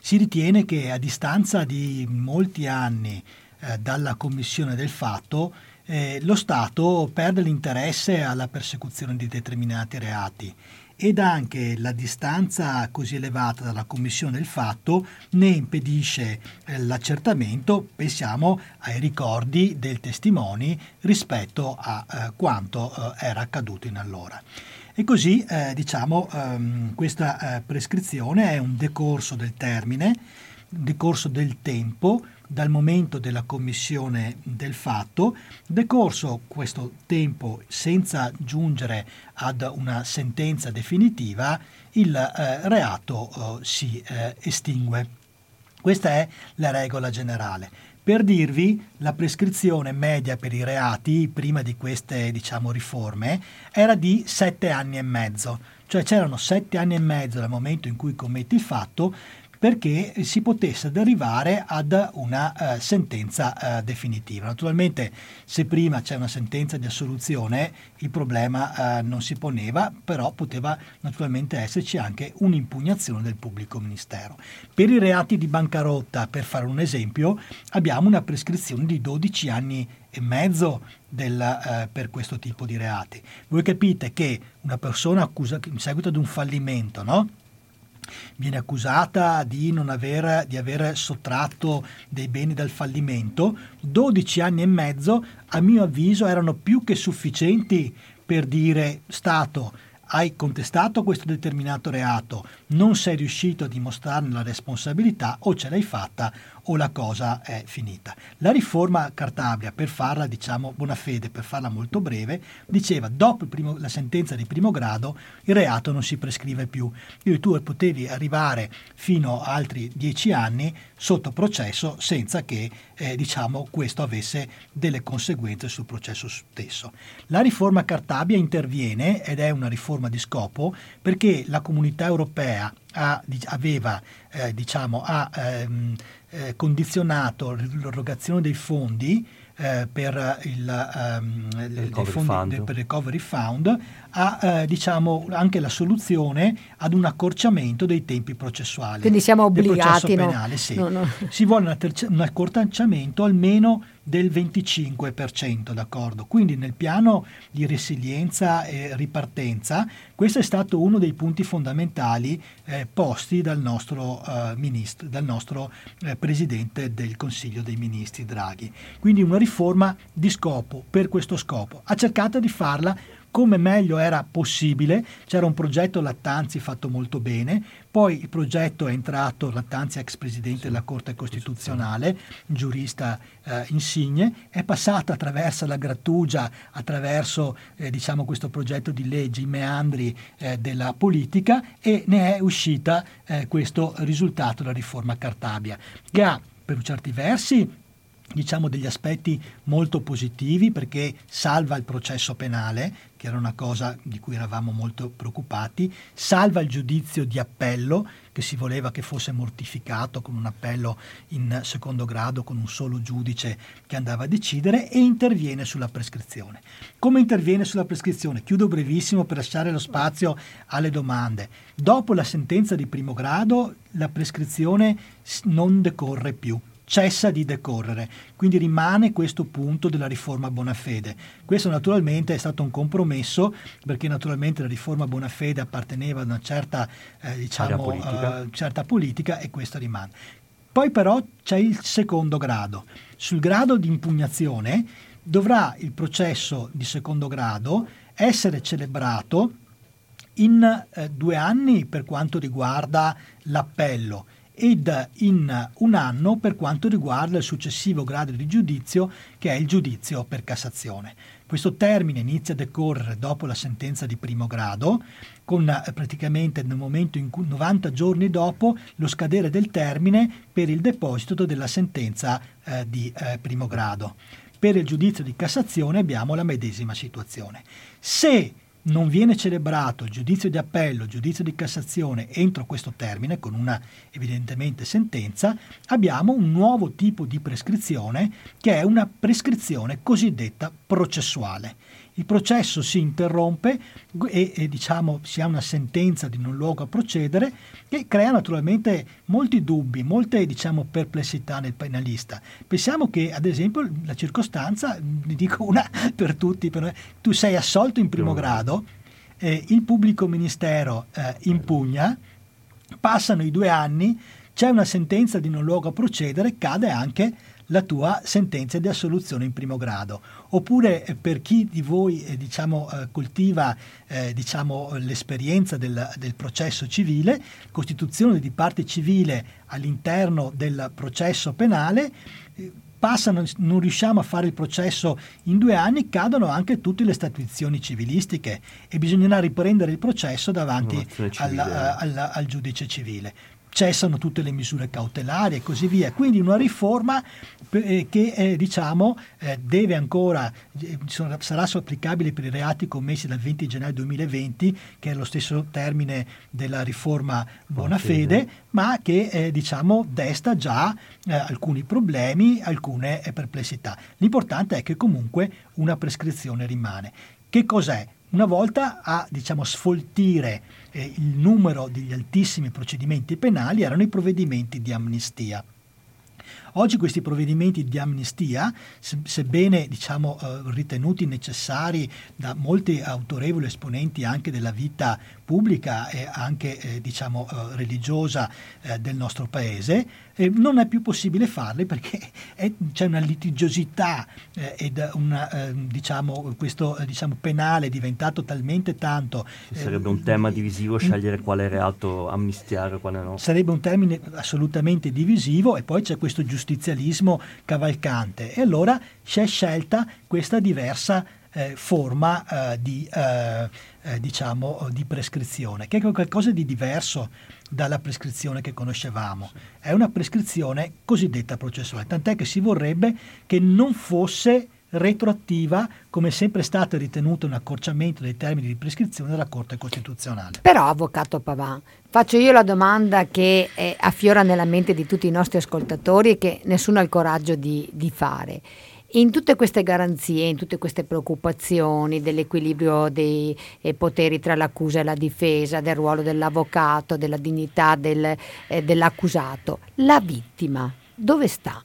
si ritiene che a distanza di molti anni eh, dalla commissione del fatto, eh, lo Stato perde l'interesse alla persecuzione di determinati reati ed anche la distanza così elevata dalla commissione del fatto ne impedisce eh, l'accertamento, pensiamo ai ricordi del testimoni rispetto a eh, quanto eh, era accaduto in allora. E così eh, diciamo ehm, questa eh, prescrizione è un decorso del termine, decorso del tempo dal momento della commissione del fatto, decorso questo tempo senza giungere ad una sentenza definitiva, il eh, reato eh, si eh, estingue. Questa è la regola generale. Per dirvi, la prescrizione media per i reati, prima di queste diciamo, riforme, era di sette anni e mezzo, cioè c'erano sette anni e mezzo dal momento in cui commetti il fatto perché si potesse arrivare ad una uh, sentenza uh, definitiva. Naturalmente se prima c'è una sentenza di assoluzione il problema uh, non si poneva, però poteva naturalmente esserci anche un'impugnazione del pubblico ministero. Per i reati di bancarotta, per fare un esempio, abbiamo una prescrizione di 12 anni e mezzo del, per questo tipo di reati. Voi capite che una persona accusa in seguito ad un fallimento, no? Viene accusata di, aver, di aver sottratto dei beni dal fallimento, 12 anni e mezzo a mio avviso erano più che sufficienti per dire Stato hai contestato questo determinato reato, non sei riuscito a dimostrarne la responsabilità o ce l'hai fatta o la cosa è finita. La riforma Cartabia, per farla, diciamo, buona fede, per farla molto breve, diceva dopo primo, la sentenza di primo grado il reato non si prescrive più. Io tu potevi arrivare fino a altri dieci anni sotto processo senza che eh, diciamo, questo avesse delle conseguenze sul processo stesso. La riforma Cartabia interviene ed è una riforma di scopo perché la comunità europea ha, aveva eh, diciamo, ha, ehm, eh, condizionato l'erogazione dei fondi eh, per il, um, recovery, fondi, fund. per recovery Fund a eh, diciamo, anche la soluzione ad un accorciamento dei tempi processuali. Quindi siamo obbligati, no? penale, sì. no, no. Si vuole un accorciamento almeno del 25%, d'accordo? Quindi nel piano di resilienza e ripartenza questo è stato uno dei punti fondamentali eh, posti dal nostro, eh, ministro, dal nostro eh, Presidente del Consiglio dei Ministri Draghi. Quindi una riforma di scopo, per questo scopo. Ha cercato di farla come meglio era possibile. C'era un progetto Lattanzi fatto molto bene, poi il progetto è entrato, Lattanzi ex presidente sì. della Corte Costituzionale, giurista eh, insigne, è passata attraverso la grattugia, attraverso eh, diciamo, questo progetto di legge, i meandri eh, della politica e ne è uscita eh, questo risultato, la riforma Cartabia, che ha per certi versi diciamo degli aspetti molto positivi perché salva il processo penale, che era una cosa di cui eravamo molto preoccupati, salva il giudizio di appello che si voleva che fosse mortificato con un appello in secondo grado con un solo giudice che andava a decidere e interviene sulla prescrizione. Come interviene sulla prescrizione? Chiudo brevissimo per lasciare lo spazio alle domande. Dopo la sentenza di primo grado la prescrizione non decorre più cessa di decorrere. Quindi rimane questo punto della riforma Bonafede. Questo naturalmente è stato un compromesso perché naturalmente la riforma Bonafede apparteneva ad una certa, eh, diciamo, politica. Uh, certa politica e questo rimane. Poi però c'è il secondo grado. Sul grado di impugnazione dovrà il processo di secondo grado essere celebrato in eh, due anni per quanto riguarda l'appello ed in un anno per quanto riguarda il successivo grado di giudizio che è il giudizio per Cassazione. Questo termine inizia a decorrere dopo la sentenza di primo grado, con eh, praticamente nel momento in cui 90 giorni dopo lo scadere del termine per il deposito della sentenza eh, di eh, primo grado. Per il giudizio di Cassazione abbiamo la medesima situazione. Se non viene celebrato giudizio di appello, giudizio di Cassazione entro questo termine, con una evidentemente sentenza, abbiamo un nuovo tipo di prescrizione che è una prescrizione cosiddetta processuale il processo si interrompe e, e diciamo, si ha una sentenza di non luogo a procedere che crea naturalmente molti dubbi, molte diciamo, perplessità nel penalista. Pensiamo che ad esempio la circostanza, ne dico una per tutti, per tu sei assolto in primo grado, eh, il pubblico ministero eh, impugna, passano i due anni, c'è una sentenza di non luogo a procedere, cade anche la tua sentenza di assoluzione in primo grado. Oppure eh, per chi di voi eh, diciamo, eh, coltiva eh, diciamo, l'esperienza del, del, processo civile, costituzione di parte civile all'interno del processo penale, eh, passano, non riusciamo a fare il processo in due anni, cadono anche tutte le statuizioni civilistiche e bisognerà riprendere il processo davanti al, al, al giudice civile cessano tutte le misure cautelari e così via. Quindi una riforma eh, che eh, diciamo, eh, deve ancora, eh, sarà applicabile per i reati commessi dal 20 gennaio 2020, che è lo stesso termine della riforma buona fede, ma che eh, diciamo, desta già eh, alcuni problemi, alcune perplessità. L'importante è che comunque una prescrizione rimane. Che cos'è? Una volta a diciamo, sfoltire eh, il numero degli altissimi procedimenti penali erano i provvedimenti di amnistia. Oggi questi provvedimenti di amnistia, sebbene diciamo, eh, ritenuti necessari da molti autorevoli esponenti anche della vita pubblica e anche eh, diciamo, eh, religiosa del nostro paese, non è più possibile farli perché c'è una litigiosità ed una, ehm, diciamo, questo diciamo, penale è diventato talmente tanto... sarebbe un tema divisivo scegliere quale reato amnistiare e quale no. Sarebbe un termine assolutamente divisivo e poi c'è questo giustizialismo cavalcante e allora si è scelta questa diversa eh, forma eh, di, eh, eh, diciamo, di prescrizione, che è qualcosa di diverso dalla prescrizione che conoscevamo. È una prescrizione cosiddetta processuale, tant'è che si vorrebbe che non fosse retroattiva come sempre stato ritenuto un accorciamento dei termini di prescrizione della Corte Costituzionale. Però, Avvocato Pavan, faccio io la domanda che affiora nella mente di tutti i nostri ascoltatori e che nessuno ha il coraggio di, di fare. In tutte queste garanzie, in tutte queste preoccupazioni dell'equilibrio dei eh, poteri tra l'accusa e la difesa, del ruolo dell'avvocato, della dignità del, eh, dell'accusato, la vittima dove sta?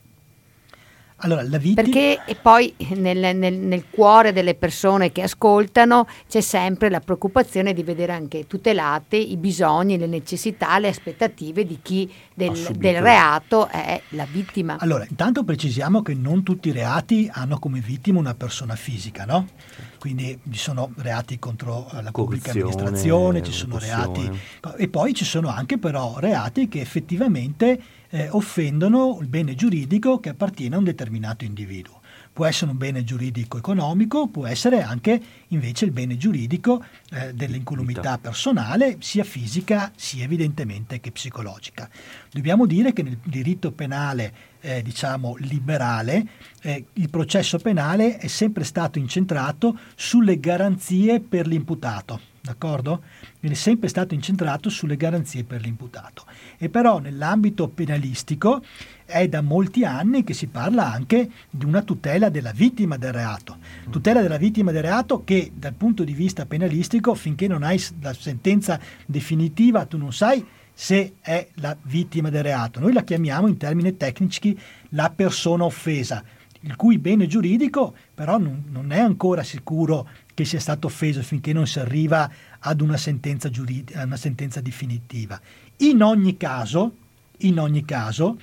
Allora, la vittima... Perché poi nel, nel, nel, cuore delle persone che ascoltano c'è sempre la preoccupazione di vedere anche tutelate i bisogni, le necessità, le aspettative di chi del, del reato è la vittima. Allora, intanto precisiamo che non tutti i reati hanno come vittima una persona fisica, no? Quindi ci sono reati contro la pubblica amministrazione, ci sono reati... E poi ci sono anche però reati che effettivamente eh, offendono il bene giuridico che appartiene a un determinato individuo. Può essere un bene giuridico economico, può essere anche invece il bene giuridico eh, dell'incolumità personale, sia fisica sia evidentemente che psicologica. Dobbiamo dire che nel diritto penale eh, diciamo liberale eh, il processo penale è sempre stato incentrato sulle garanzie per l'imputato d'accordo? Viene sempre stato incentrato sulle garanzie per l'imputato. E però nell'ambito penalistico è da molti anni che si parla anche di una tutela della vittima del reato. Tutela della vittima del reato che dal punto di vista penalistico, finché non hai la sentenza definitiva, tu non sai se è la vittima del reato. Noi la chiamiamo in termini tecnici la persona offesa, il cui bene giuridico però non, non è ancora sicuro che sia stato offeso finché non si arriva ad una sentenza, giuridica, una sentenza definitiva. In ogni caso, in ogni caso,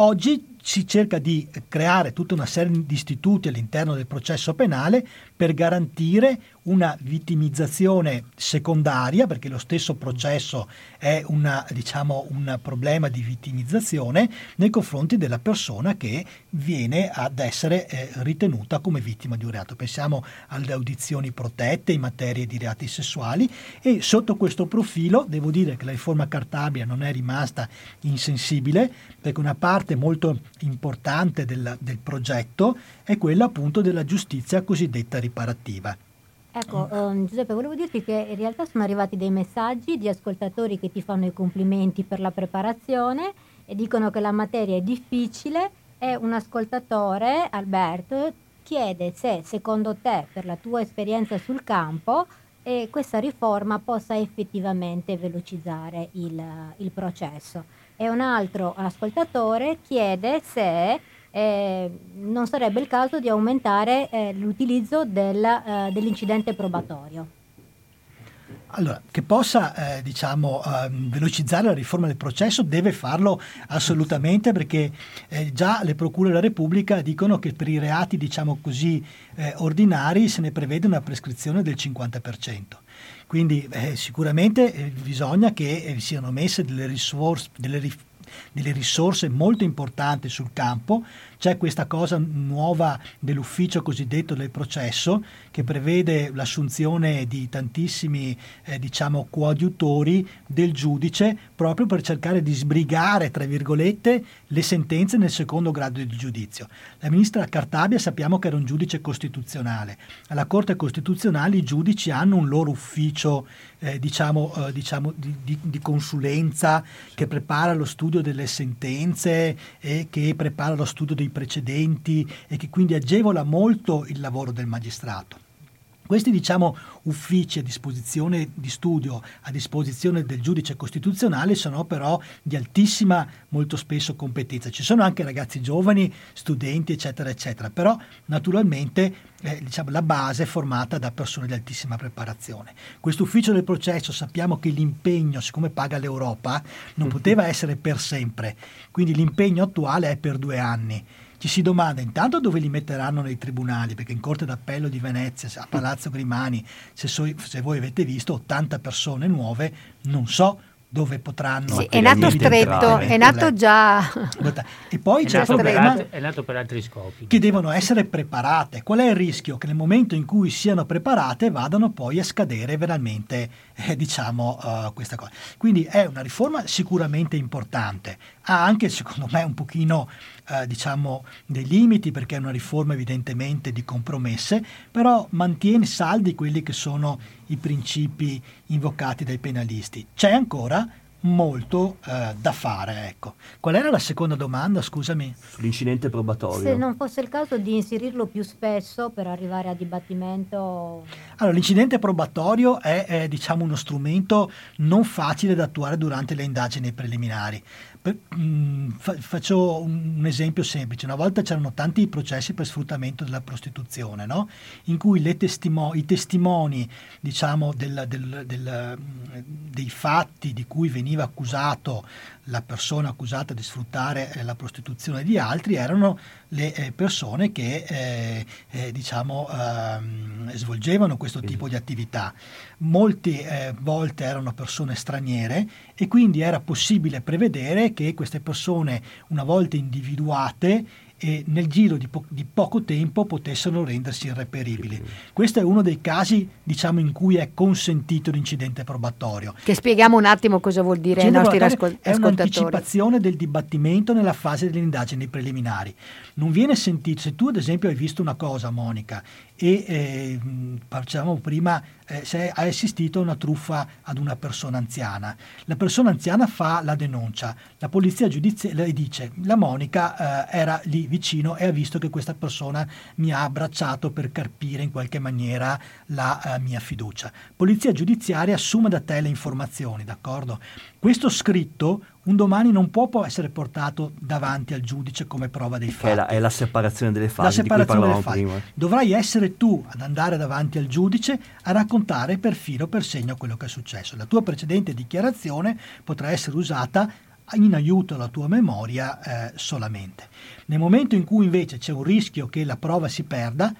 oggi si cerca di creare tutta una serie di istituti all'interno del processo penale per garantire una vittimizzazione secondaria, perché lo stesso processo è una, diciamo, un problema di vittimizzazione nei confronti della persona che viene ad essere eh, ritenuta come vittima di un reato. Pensiamo alle audizioni protette in materia di reati sessuali e sotto questo profilo devo dire che la riforma Cartabia non è rimasta insensibile perché una parte molto importante del, del progetto è quella appunto della giustizia cosiddetta riparativa. Ecco, um, Giuseppe, volevo dirti che in realtà sono arrivati dei messaggi di ascoltatori che ti fanno i complimenti per la preparazione e dicono che la materia è difficile e un ascoltatore, Alberto, chiede se secondo te, per la tua esperienza sul campo, eh, questa riforma possa effettivamente velocizzare il, il processo. E un altro ascoltatore chiede se eh, non sarebbe il caso di aumentare eh, l'utilizzo del, eh, dell'incidente probatorio. Allora, che possa eh, diciamo, eh, velocizzare la riforma del processo deve farlo assolutamente perché eh, già le procure della Repubblica dicono che per i reati diciamo così, eh, ordinari se ne prevede una prescrizione del 50%. Quindi eh, sicuramente eh, bisogna che siano messe delle risorse, delle, delle risorse molto importanti sul campo c'è questa cosa nuova dell'ufficio cosiddetto del processo che prevede l'assunzione di tantissimi eh, diciamo, coadiutori del giudice proprio per cercare di sbrigare, tra virgolette, le sentenze nel secondo grado di giudizio. La ministra Cartabia sappiamo che era un giudice costituzionale. Alla Corte Costituzionale i giudici hanno un loro ufficio eh, diciamo, eh, diciamo di, di, di, consulenza che prepara lo studio delle sentenze e che prepara lo studio dei precedenti e che quindi agevola molto il lavoro del magistrato. Questi diciamo, uffici a disposizione di studio, a disposizione del giudice costituzionale, sono però di altissima, molto spesso competenza. Ci sono anche ragazzi giovani, studenti, eccetera, eccetera, però naturalmente eh, diciamo, la base è formata da persone di altissima preparazione. Questo ufficio del processo sappiamo che l'impegno, siccome paga l'Europa, non poteva essere per sempre, quindi l'impegno attuale è per due anni ci si domanda intanto dove li metteranno nei tribunali, perché in Corte d'Appello di Venezia, a Palazzo Grimani, se, so, se voi avete visto, 80 persone nuove, non so dove potranno sì, è nato stretto, è nato già. e poi è c'è il problema altri, è nato per altri scopi. che devono essere preparate. Qual è il rischio? che nel momento in cui siano preparate vadano poi a scadere veramente eh, diciamo uh, questa cosa. Quindi è una riforma sicuramente importante. Ha anche secondo me un pochino eh, diciamo dei limiti perché è una riforma evidentemente di compromesse, però mantiene saldi quelli che sono i principi invocati dai penalisti. C'è ancora molto eh, da fare. Ecco. Qual era la seconda domanda, scusami? Sull'incidente probatorio. Se non fosse il caso di inserirlo più spesso per arrivare a dibattimento. Allora, l'incidente probatorio è, è diciamo, uno strumento non facile da attuare durante le indagini preliminari. Mm, faccio un esempio semplice. Una volta c'erano tanti processi per sfruttamento della prostituzione, no? in cui testimo- i testimoni diciamo, del, del, del, dei fatti di cui veniva accusato la persona accusata di sfruttare eh, la prostituzione di altri erano le eh, persone che eh, eh, diciamo, ehm, svolgevano questo tipo di attività. Molte eh, volte erano persone straniere e quindi era possibile prevedere che queste persone, una volta individuate, e nel giro di, po- di, poco tempo potessero rendersi irreperibili. Questo è uno dei casi diciamo, in cui è consentito l'incidente probatorio. Che spieghiamo un attimo cosa vuol dire ai nostri ascol- è ascoltatori. È un'anticipazione del dibattimento nella fase delle indagini preliminari. Non viene sentito, se tu ad esempio hai visto una cosa Monica e eh, dicevamo prima eh, se hai assistito a una truffa ad una persona anziana. La persona anziana fa la denuncia, la polizia giudiziaria dice la Monica eh, era lì vicino e ha visto che questa persona mi ha abbracciato per carpire in qualche maniera la uh, mia fiducia. Polizia giudiziaria assume da te le informazioni, d'accordo? Questo scritto un domani non può, essere portato davanti al giudice come prova dei fatti. È la, è la separazione delle fasi la separazione delle fasi. Prima. Dovrai essere tu ad andare davanti al giudice a raccontare per filo per segno quello che è successo. La tua precedente dichiarazione potrà essere usata in aiuto alla tua memoria eh, solamente. Nel momento in cui invece c'è un rischio che la prova si perda,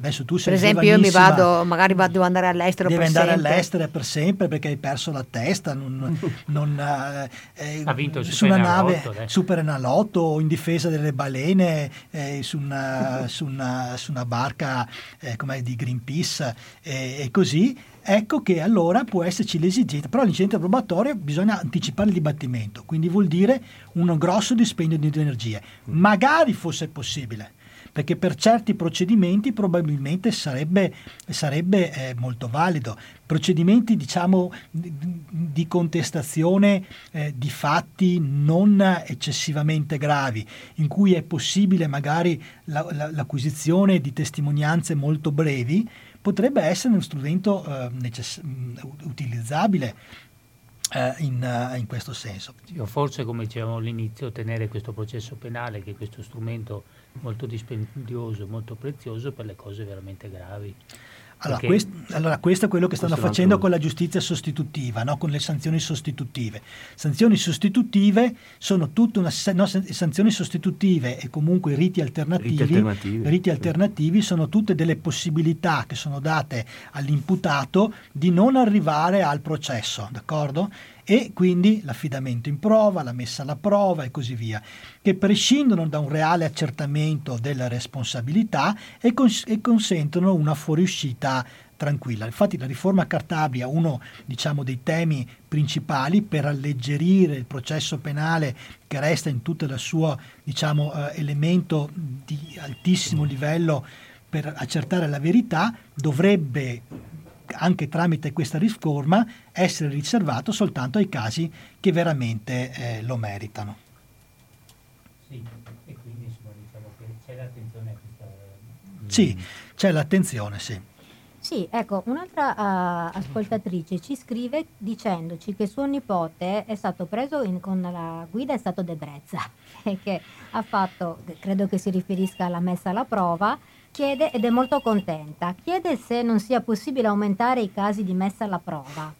adesso tu sei Per esempio io mi vado, magari vado andare all'estero devi per andare sempre. all'estero per sempre perché hai perso la testa, non, non, eh, eh, ha vinto su una nave eh. super enalotto o in difesa delle balene eh, su, una, su, una, su, una, barca eh, di Greenpeace e così ecco che allora può esserci l'esigenza, però l'incidente probatorio bisogna anticipare il dibattimento, quindi vuol dire un grosso dispendio di energie. Magari fosse possibile, perché per certi procedimenti probabilmente sarebbe, sarebbe eh, molto valido. Procedimenti diciamo di, contestazione eh, di fatti non eccessivamente gravi, in cui è possibile magari la, la, l'acquisizione di testimonianze molto brevi, potrebbe essere uno strumento eh, necess- mm, utilizzabile eh, in, uh, in, questo senso. Forse, come dicevamo all'inizio, tenere questo processo penale, che è questo strumento molto dispendioso, molto prezioso per le cose veramente gravi. Allora, quest, allora, questo è quello che stanno facendo con la giustizia sostitutiva, no? con le sanzioni sostitutive. Sanzioni sostitutive sono tutte una, no, sanzioni sostitutive e comunque riti alternativi, riti alternativi. riti alternativi sono tutte delle possibilità che sono date all'imputato di non arrivare al processo, d'accordo? E quindi l'affidamento in prova, la messa alla prova e così via, che prescindono da un reale accertamento della responsabilità e, cons- e consentono una fuoriuscita tranquilla. Infatti la riforma Cartabia, uno diciamo, dei temi principali per alleggerire il processo penale che resta in tutto il suo diciamo, eh, elemento di altissimo livello per accertare la verità, dovrebbe anche tramite questa riforma essere riservato soltanto ai casi che veramente eh, lo meritano. Sì, e quindi insomma, diciamo che c'è l'attenzione a questa... Sì, c'è l'attenzione, sì. Sì, ecco, un'altra uh, ascoltatrice ci scrive dicendoci che suo nipote è stato preso in, con la guida è stato d'ebbrezza e che ha fatto, credo che si riferisca alla messa alla prova, chiede ed è molto contenta. Chiede se non sia possibile aumentare i casi di messa alla prova.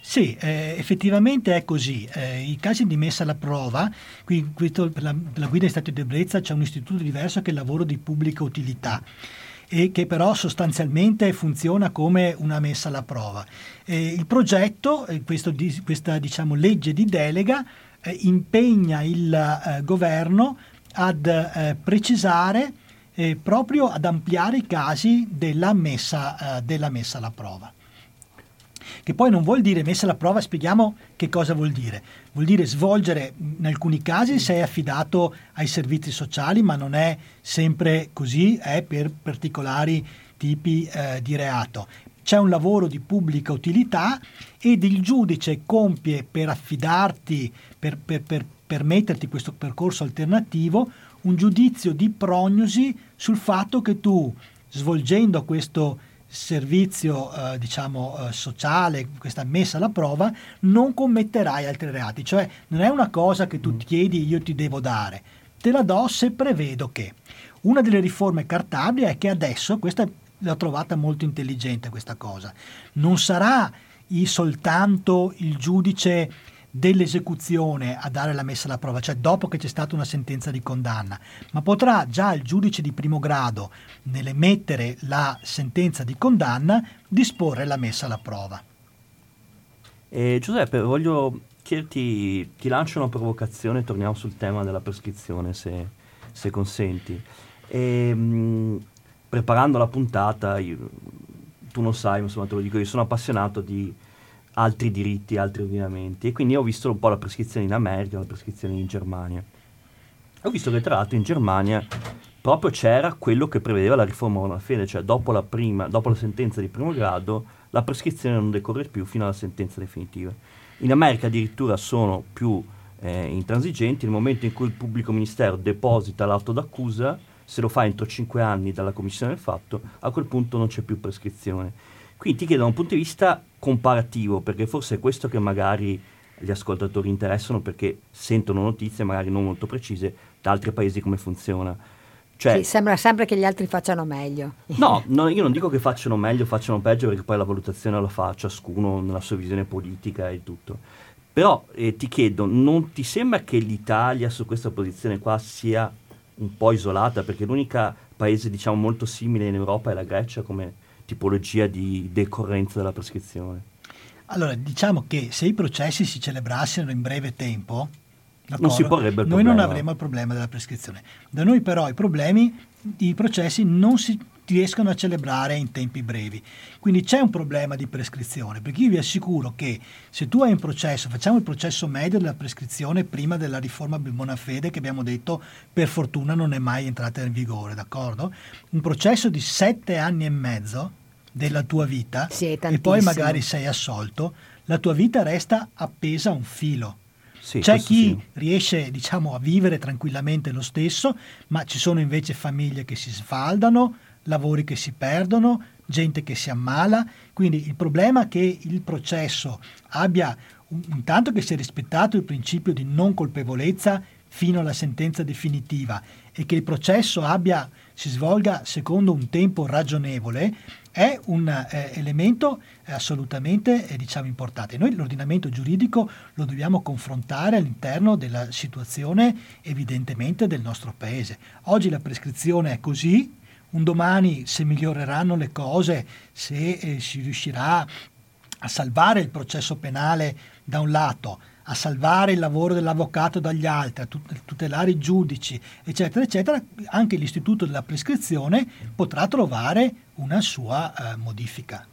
Sì, eh, effettivamente è così. Eh, I casi di messa alla prova, qui, questo, per, la, per, la, guida in stato di ebbrezza c'è un istituto diverso che è il lavoro di pubblica utilità e che però sostanzialmente funziona come una messa alla prova. Eh, il progetto, eh, questo, questa diciamo, legge di delega, eh, impegna il eh, governo ad precisare eh, proprio ad ampliare i casi della messa, eh, della messa alla prova. Che poi non vuol dire messa alla prova, spieghiamo che cosa vuol dire. Vuol dire svolgere, in alcuni casi sei affidato ai servizi sociali, ma non è sempre così, è per particolari tipi eh, di reato. C'è un lavoro di pubblica utilità ed il giudice compie per affidarti, per, per, per permetterti questo percorso alternativo, un giudizio di prognosi sul fatto che tu, svolgendo questo servizio eh, diciamo eh, sociale, questa messa alla prova, non commetterai altri reati. Cioè non è una cosa che tu mm. chiedi io ti devo dare, te la do se prevedo che. Una delle riforme cartabili è che adesso, questa l'ho trovata molto intelligente questa cosa, non sarà soltanto il giudice dell'esecuzione a dare la messa alla prova, cioè dopo che c'è stata una sentenza di condanna, ma potrà già il giudice di primo grado, nell'emettere la sentenza di condanna, disporre la messa alla prova. Eh, Giuseppe, voglio chiederti, ti lancio una provocazione, torniamo sul tema della prescrizione se, se consenti. E, mh, preparando la puntata, io, tu non sai, insomma te lo dico, io sono appassionato di altri diritti, altri ordinamenti. E quindi ho visto un po' la prescrizione in America, la prescrizione in Germania. Ho visto che tra l'altro in Germania proprio c'era quello che prevedeva la riforma una fede, cioè dopo la, prima, dopo la sentenza di primo grado la prescrizione non decorre più fino alla sentenza definitiva. In America addirittura sono più eh, intransigenti, nel momento in cui il pubblico ministero deposita l'atto d'accusa, se lo fa entro 5 anni dalla commissione del fatto, a quel punto non c'è più prescrizione. Quindi ti chiedo da un punto di vista comparativo, perché forse è questo che magari gli ascoltatori interessano, perché sentono notizie magari non molto precise da altri paesi come funziona. Cioè, sì, sembra sempre che gli altri facciano meglio. No, no, io non dico che facciano meglio facciano peggio, perché poi la valutazione la fa ciascuno nella sua visione politica e tutto. Però eh, ti chiedo, non ti sembra che l'Italia su questa posizione qua sia un po' isolata? Perché l'unico paese, diciamo, molto simile in Europa è la Grecia come tipologia di decorrenza della prescrizione. Allora, diciamo che se i processi si celebrassero in breve tempo, non si porrebbe il noi problema. non avremo il problema della prescrizione. Da noi però i problemi, i processi non si riescono a celebrare in tempi brevi. Quindi c'è un problema di prescrizione, perché io vi assicuro che se tu hai un processo, facciamo il processo medio della prescrizione prima della riforma Bonafede che abbiamo detto per fortuna non è mai entrata in vigore, d'accordo? Un processo di sette anni e mezzo della tua vita sì, e poi magari sei assolto, la tua vita resta appesa a un filo. Sì, C'è chi sì. riesce diciamo, a vivere tranquillamente lo stesso, ma ci sono invece famiglie che si sfaldano, lavori che si perdono, gente che si ammala. Quindi il problema è che il processo abbia intanto che sia rispettato il principio di non colpevolezza fino alla sentenza definitiva e che il processo abbia, si svolga secondo un tempo ragionevole è un eh, elemento assolutamente eh, diciamo, importante. Noi l'ordinamento giuridico lo dobbiamo confrontare all'interno della situazione evidentemente del nostro paese. Oggi la prescrizione è così, un domani se miglioreranno le cose, se eh, si riuscirà a salvare il processo penale da un lato, a salvare il lavoro dell'avvocato dagli altri, a tutelare i giudici, eccetera, eccetera, anche l'istituto della prescrizione potrà trovare una sua eh, modifica.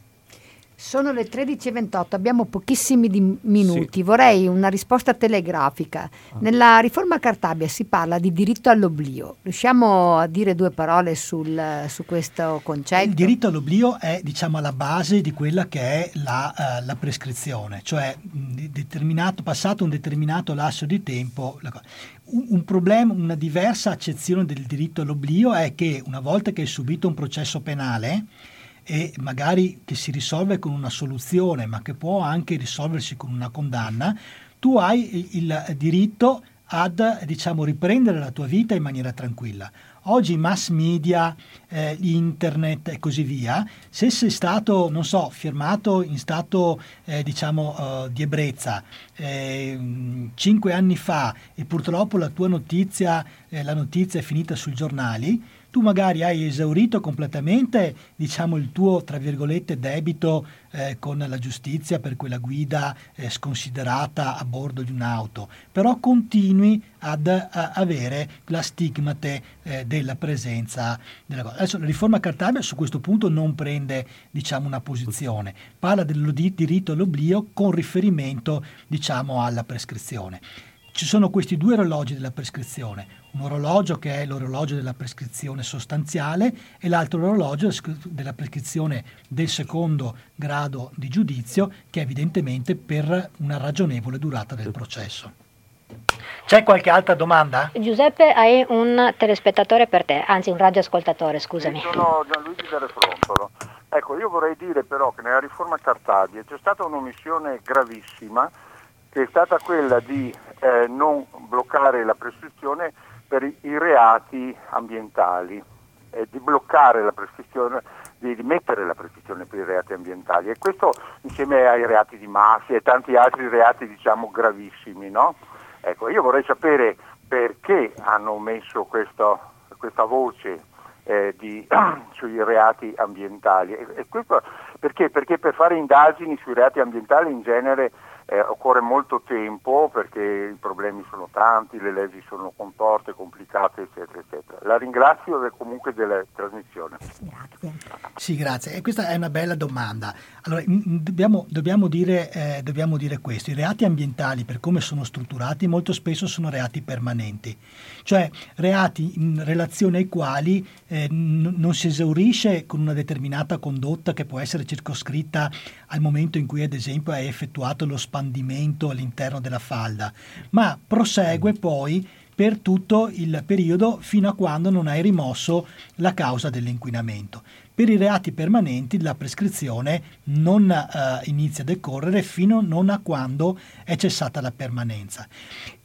Sono le 13.28, abbiamo pochissimi di minuti. Sì. Vorrei una risposta telegrafica. Ah. Nella riforma Cartabia si parla di diritto all'oblio. Riusciamo a dire due parole sul, su questo concetto? Il diritto all'oblio è diciamo, alla base di quella che è la, uh, la prescrizione, cioè passato un determinato lasso di tempo. Un, un problema, una diversa accezione del diritto all'oblio è che una volta che hai subito un processo penale, e magari che si risolve con una soluzione, ma che può anche risolversi con una condanna, tu hai il diritto ad diciamo, riprendere la tua vita in maniera tranquilla. Oggi i mass media, eh, internet e così via, se sei stato, non so, firmato in stato eh, diciamo uh, di ebbrezza eh, cinque anni fa e purtroppo la tua notizia, eh, la notizia è finita sui giornali, tu magari hai esaurito completamente diciamo, il tuo debito eh, con la giustizia per quella guida eh, sconsiderata a bordo di un'auto, però continui ad avere la stigmate eh, della presenza della cosa. Adesso la riforma Cartabia su questo punto non prende diciamo, una posizione, parla del diritto all'oblio con riferimento diciamo, alla prescrizione. Ci sono questi due orologi della prescrizione, un orologio che è l'orologio della prescrizione sostanziale e l'altro orologio della prescrizione del secondo grado di giudizio che è evidentemente per una ragionevole durata del processo. C'è qualche altra domanda? Giuseppe, hai un telespettatore per te, anzi un radioascoltatore, scusami. Io sono Gianluigi Delle Frontolo. Ecco, io vorrei dire però che nella riforma Cartadia c'è stata un'omissione gravissima che è stata quella di eh, non bloccare la prescrizione per i, reati ambientali, eh, di bloccare la prescrizione, di rimettere la prescrizione per i reati ambientali e questo insieme ai reati di mafia e tanti altri reati diciamo gravissimi. No? Ecco, io vorrei sapere perché hanno messo questo, questa voce eh, di, sui reati ambientali. E, e questo, perché? perché per fare indagini sui reati ambientali in genere eh, occorre molto tempo perché i problemi sono tanti, le leggi sono contorte, complicate, eccetera, eccetera. La ringrazio comunque della trasmissione. Grazie. Sì, grazie. E questa è una bella domanda. Allora, dobbiamo, dobbiamo, dire, eh, dobbiamo dire questo. I reati ambientali, per come sono strutturati, molto spesso sono reati permanenti, cioè reati in relazione ai quali eh, n- non si esaurisce con una determinata condotta che può essere circoscritta al momento in cui, ad esempio, hai effettuato lo spazio espandimento all'interno della falda, ma prosegue poi per tutto il periodo fino a quando non hai rimosso la causa dell'inquinamento. Per i reati permanenti la prescrizione non eh, inizia a decorrere fino non a quando è cessata la permanenza.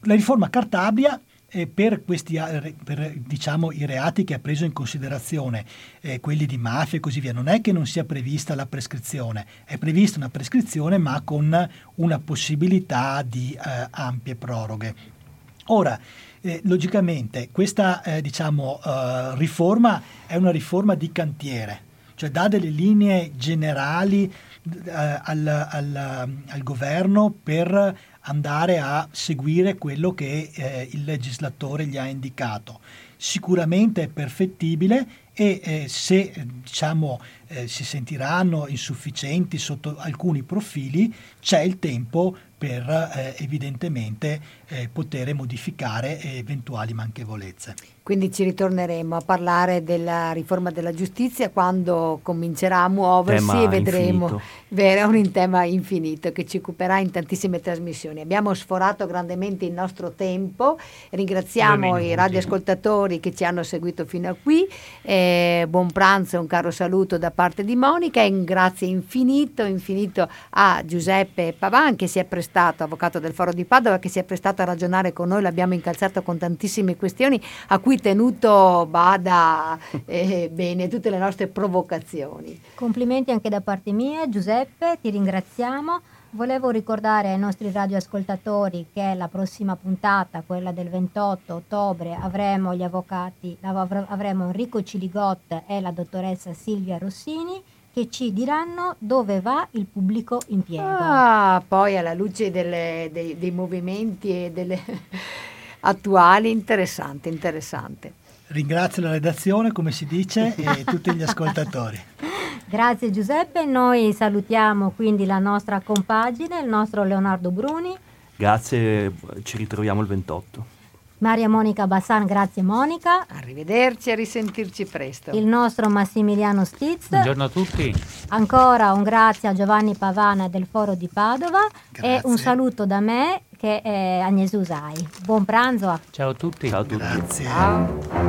La riforma Cartabia eh, per, questi, per diciamo, i reati che ha preso in considerazione, eh, quelli di mafia e così via, non è che non sia prevista la prescrizione, è prevista una prescrizione ma con una possibilità di eh, ampie proroghe. Ora, eh, logicamente questa eh, diciamo, uh, riforma è una riforma di cantiere, cioè dà delle linee generali uh, al, al, al, governo per andare a seguire quello che eh, il legislatore gli ha indicato. Sicuramente è perfettibile e eh, se diciamo, eh, si sentiranno insufficienti sotto alcuni profili, c'è il tempo per eh, evidentemente eh, poter modificare eventuali manchevolezze. Quindi ci ritorneremo a parlare della riforma della giustizia quando comincerà a muoversi tema e vedremo. Vero, è un tema infinito che ci occuperà in tantissime trasmissioni. Abbiamo sforato grandemente il nostro tempo, ringraziamo i radioascoltatori che ci hanno seguito fino a qui, eh, buon pranzo e un caro saluto da parte di Monica e un grazie infinito, infinito a Giuseppe Pavan che si è prestato, avvocato del Foro di Padova, che si è prestato a ragionare con noi, l'abbiamo incalzato con tantissime questioni a cui tenuto bada eh, bene tutte le nostre provocazioni. Complimenti anche da parte mia, Giuseppe, ti ringraziamo. Volevo ricordare ai nostri radioascoltatori che la prossima puntata, quella del 28 ottobre, avremo gli avvocati, avremo Enrico Ciligot e la dottoressa Silvia Rossini che ci diranno dove va il pubblico impiego. Ah, poi alla luce delle, dei, dei, movimenti e delle attuali, interessante, interessante. Ringrazio la redazione, come si dice, e tutti gli ascoltatori. Grazie Giuseppe, noi salutiamo quindi la nostra compagine, il nostro Leonardo Bruni. Grazie, ci ritroviamo il 28. Maria Monica Bassan, grazie Monica. Arrivederci e risentirci presto. Il nostro Massimiliano Stiz. Buongiorno a tutti. Ancora un grazie a Giovanni Pavana del Foro di Padova grazie. e un saluto da me che è Agnese Usai. Buon pranzo. Ciao a tutti. Ciao a tutti. Grazie. Ciao.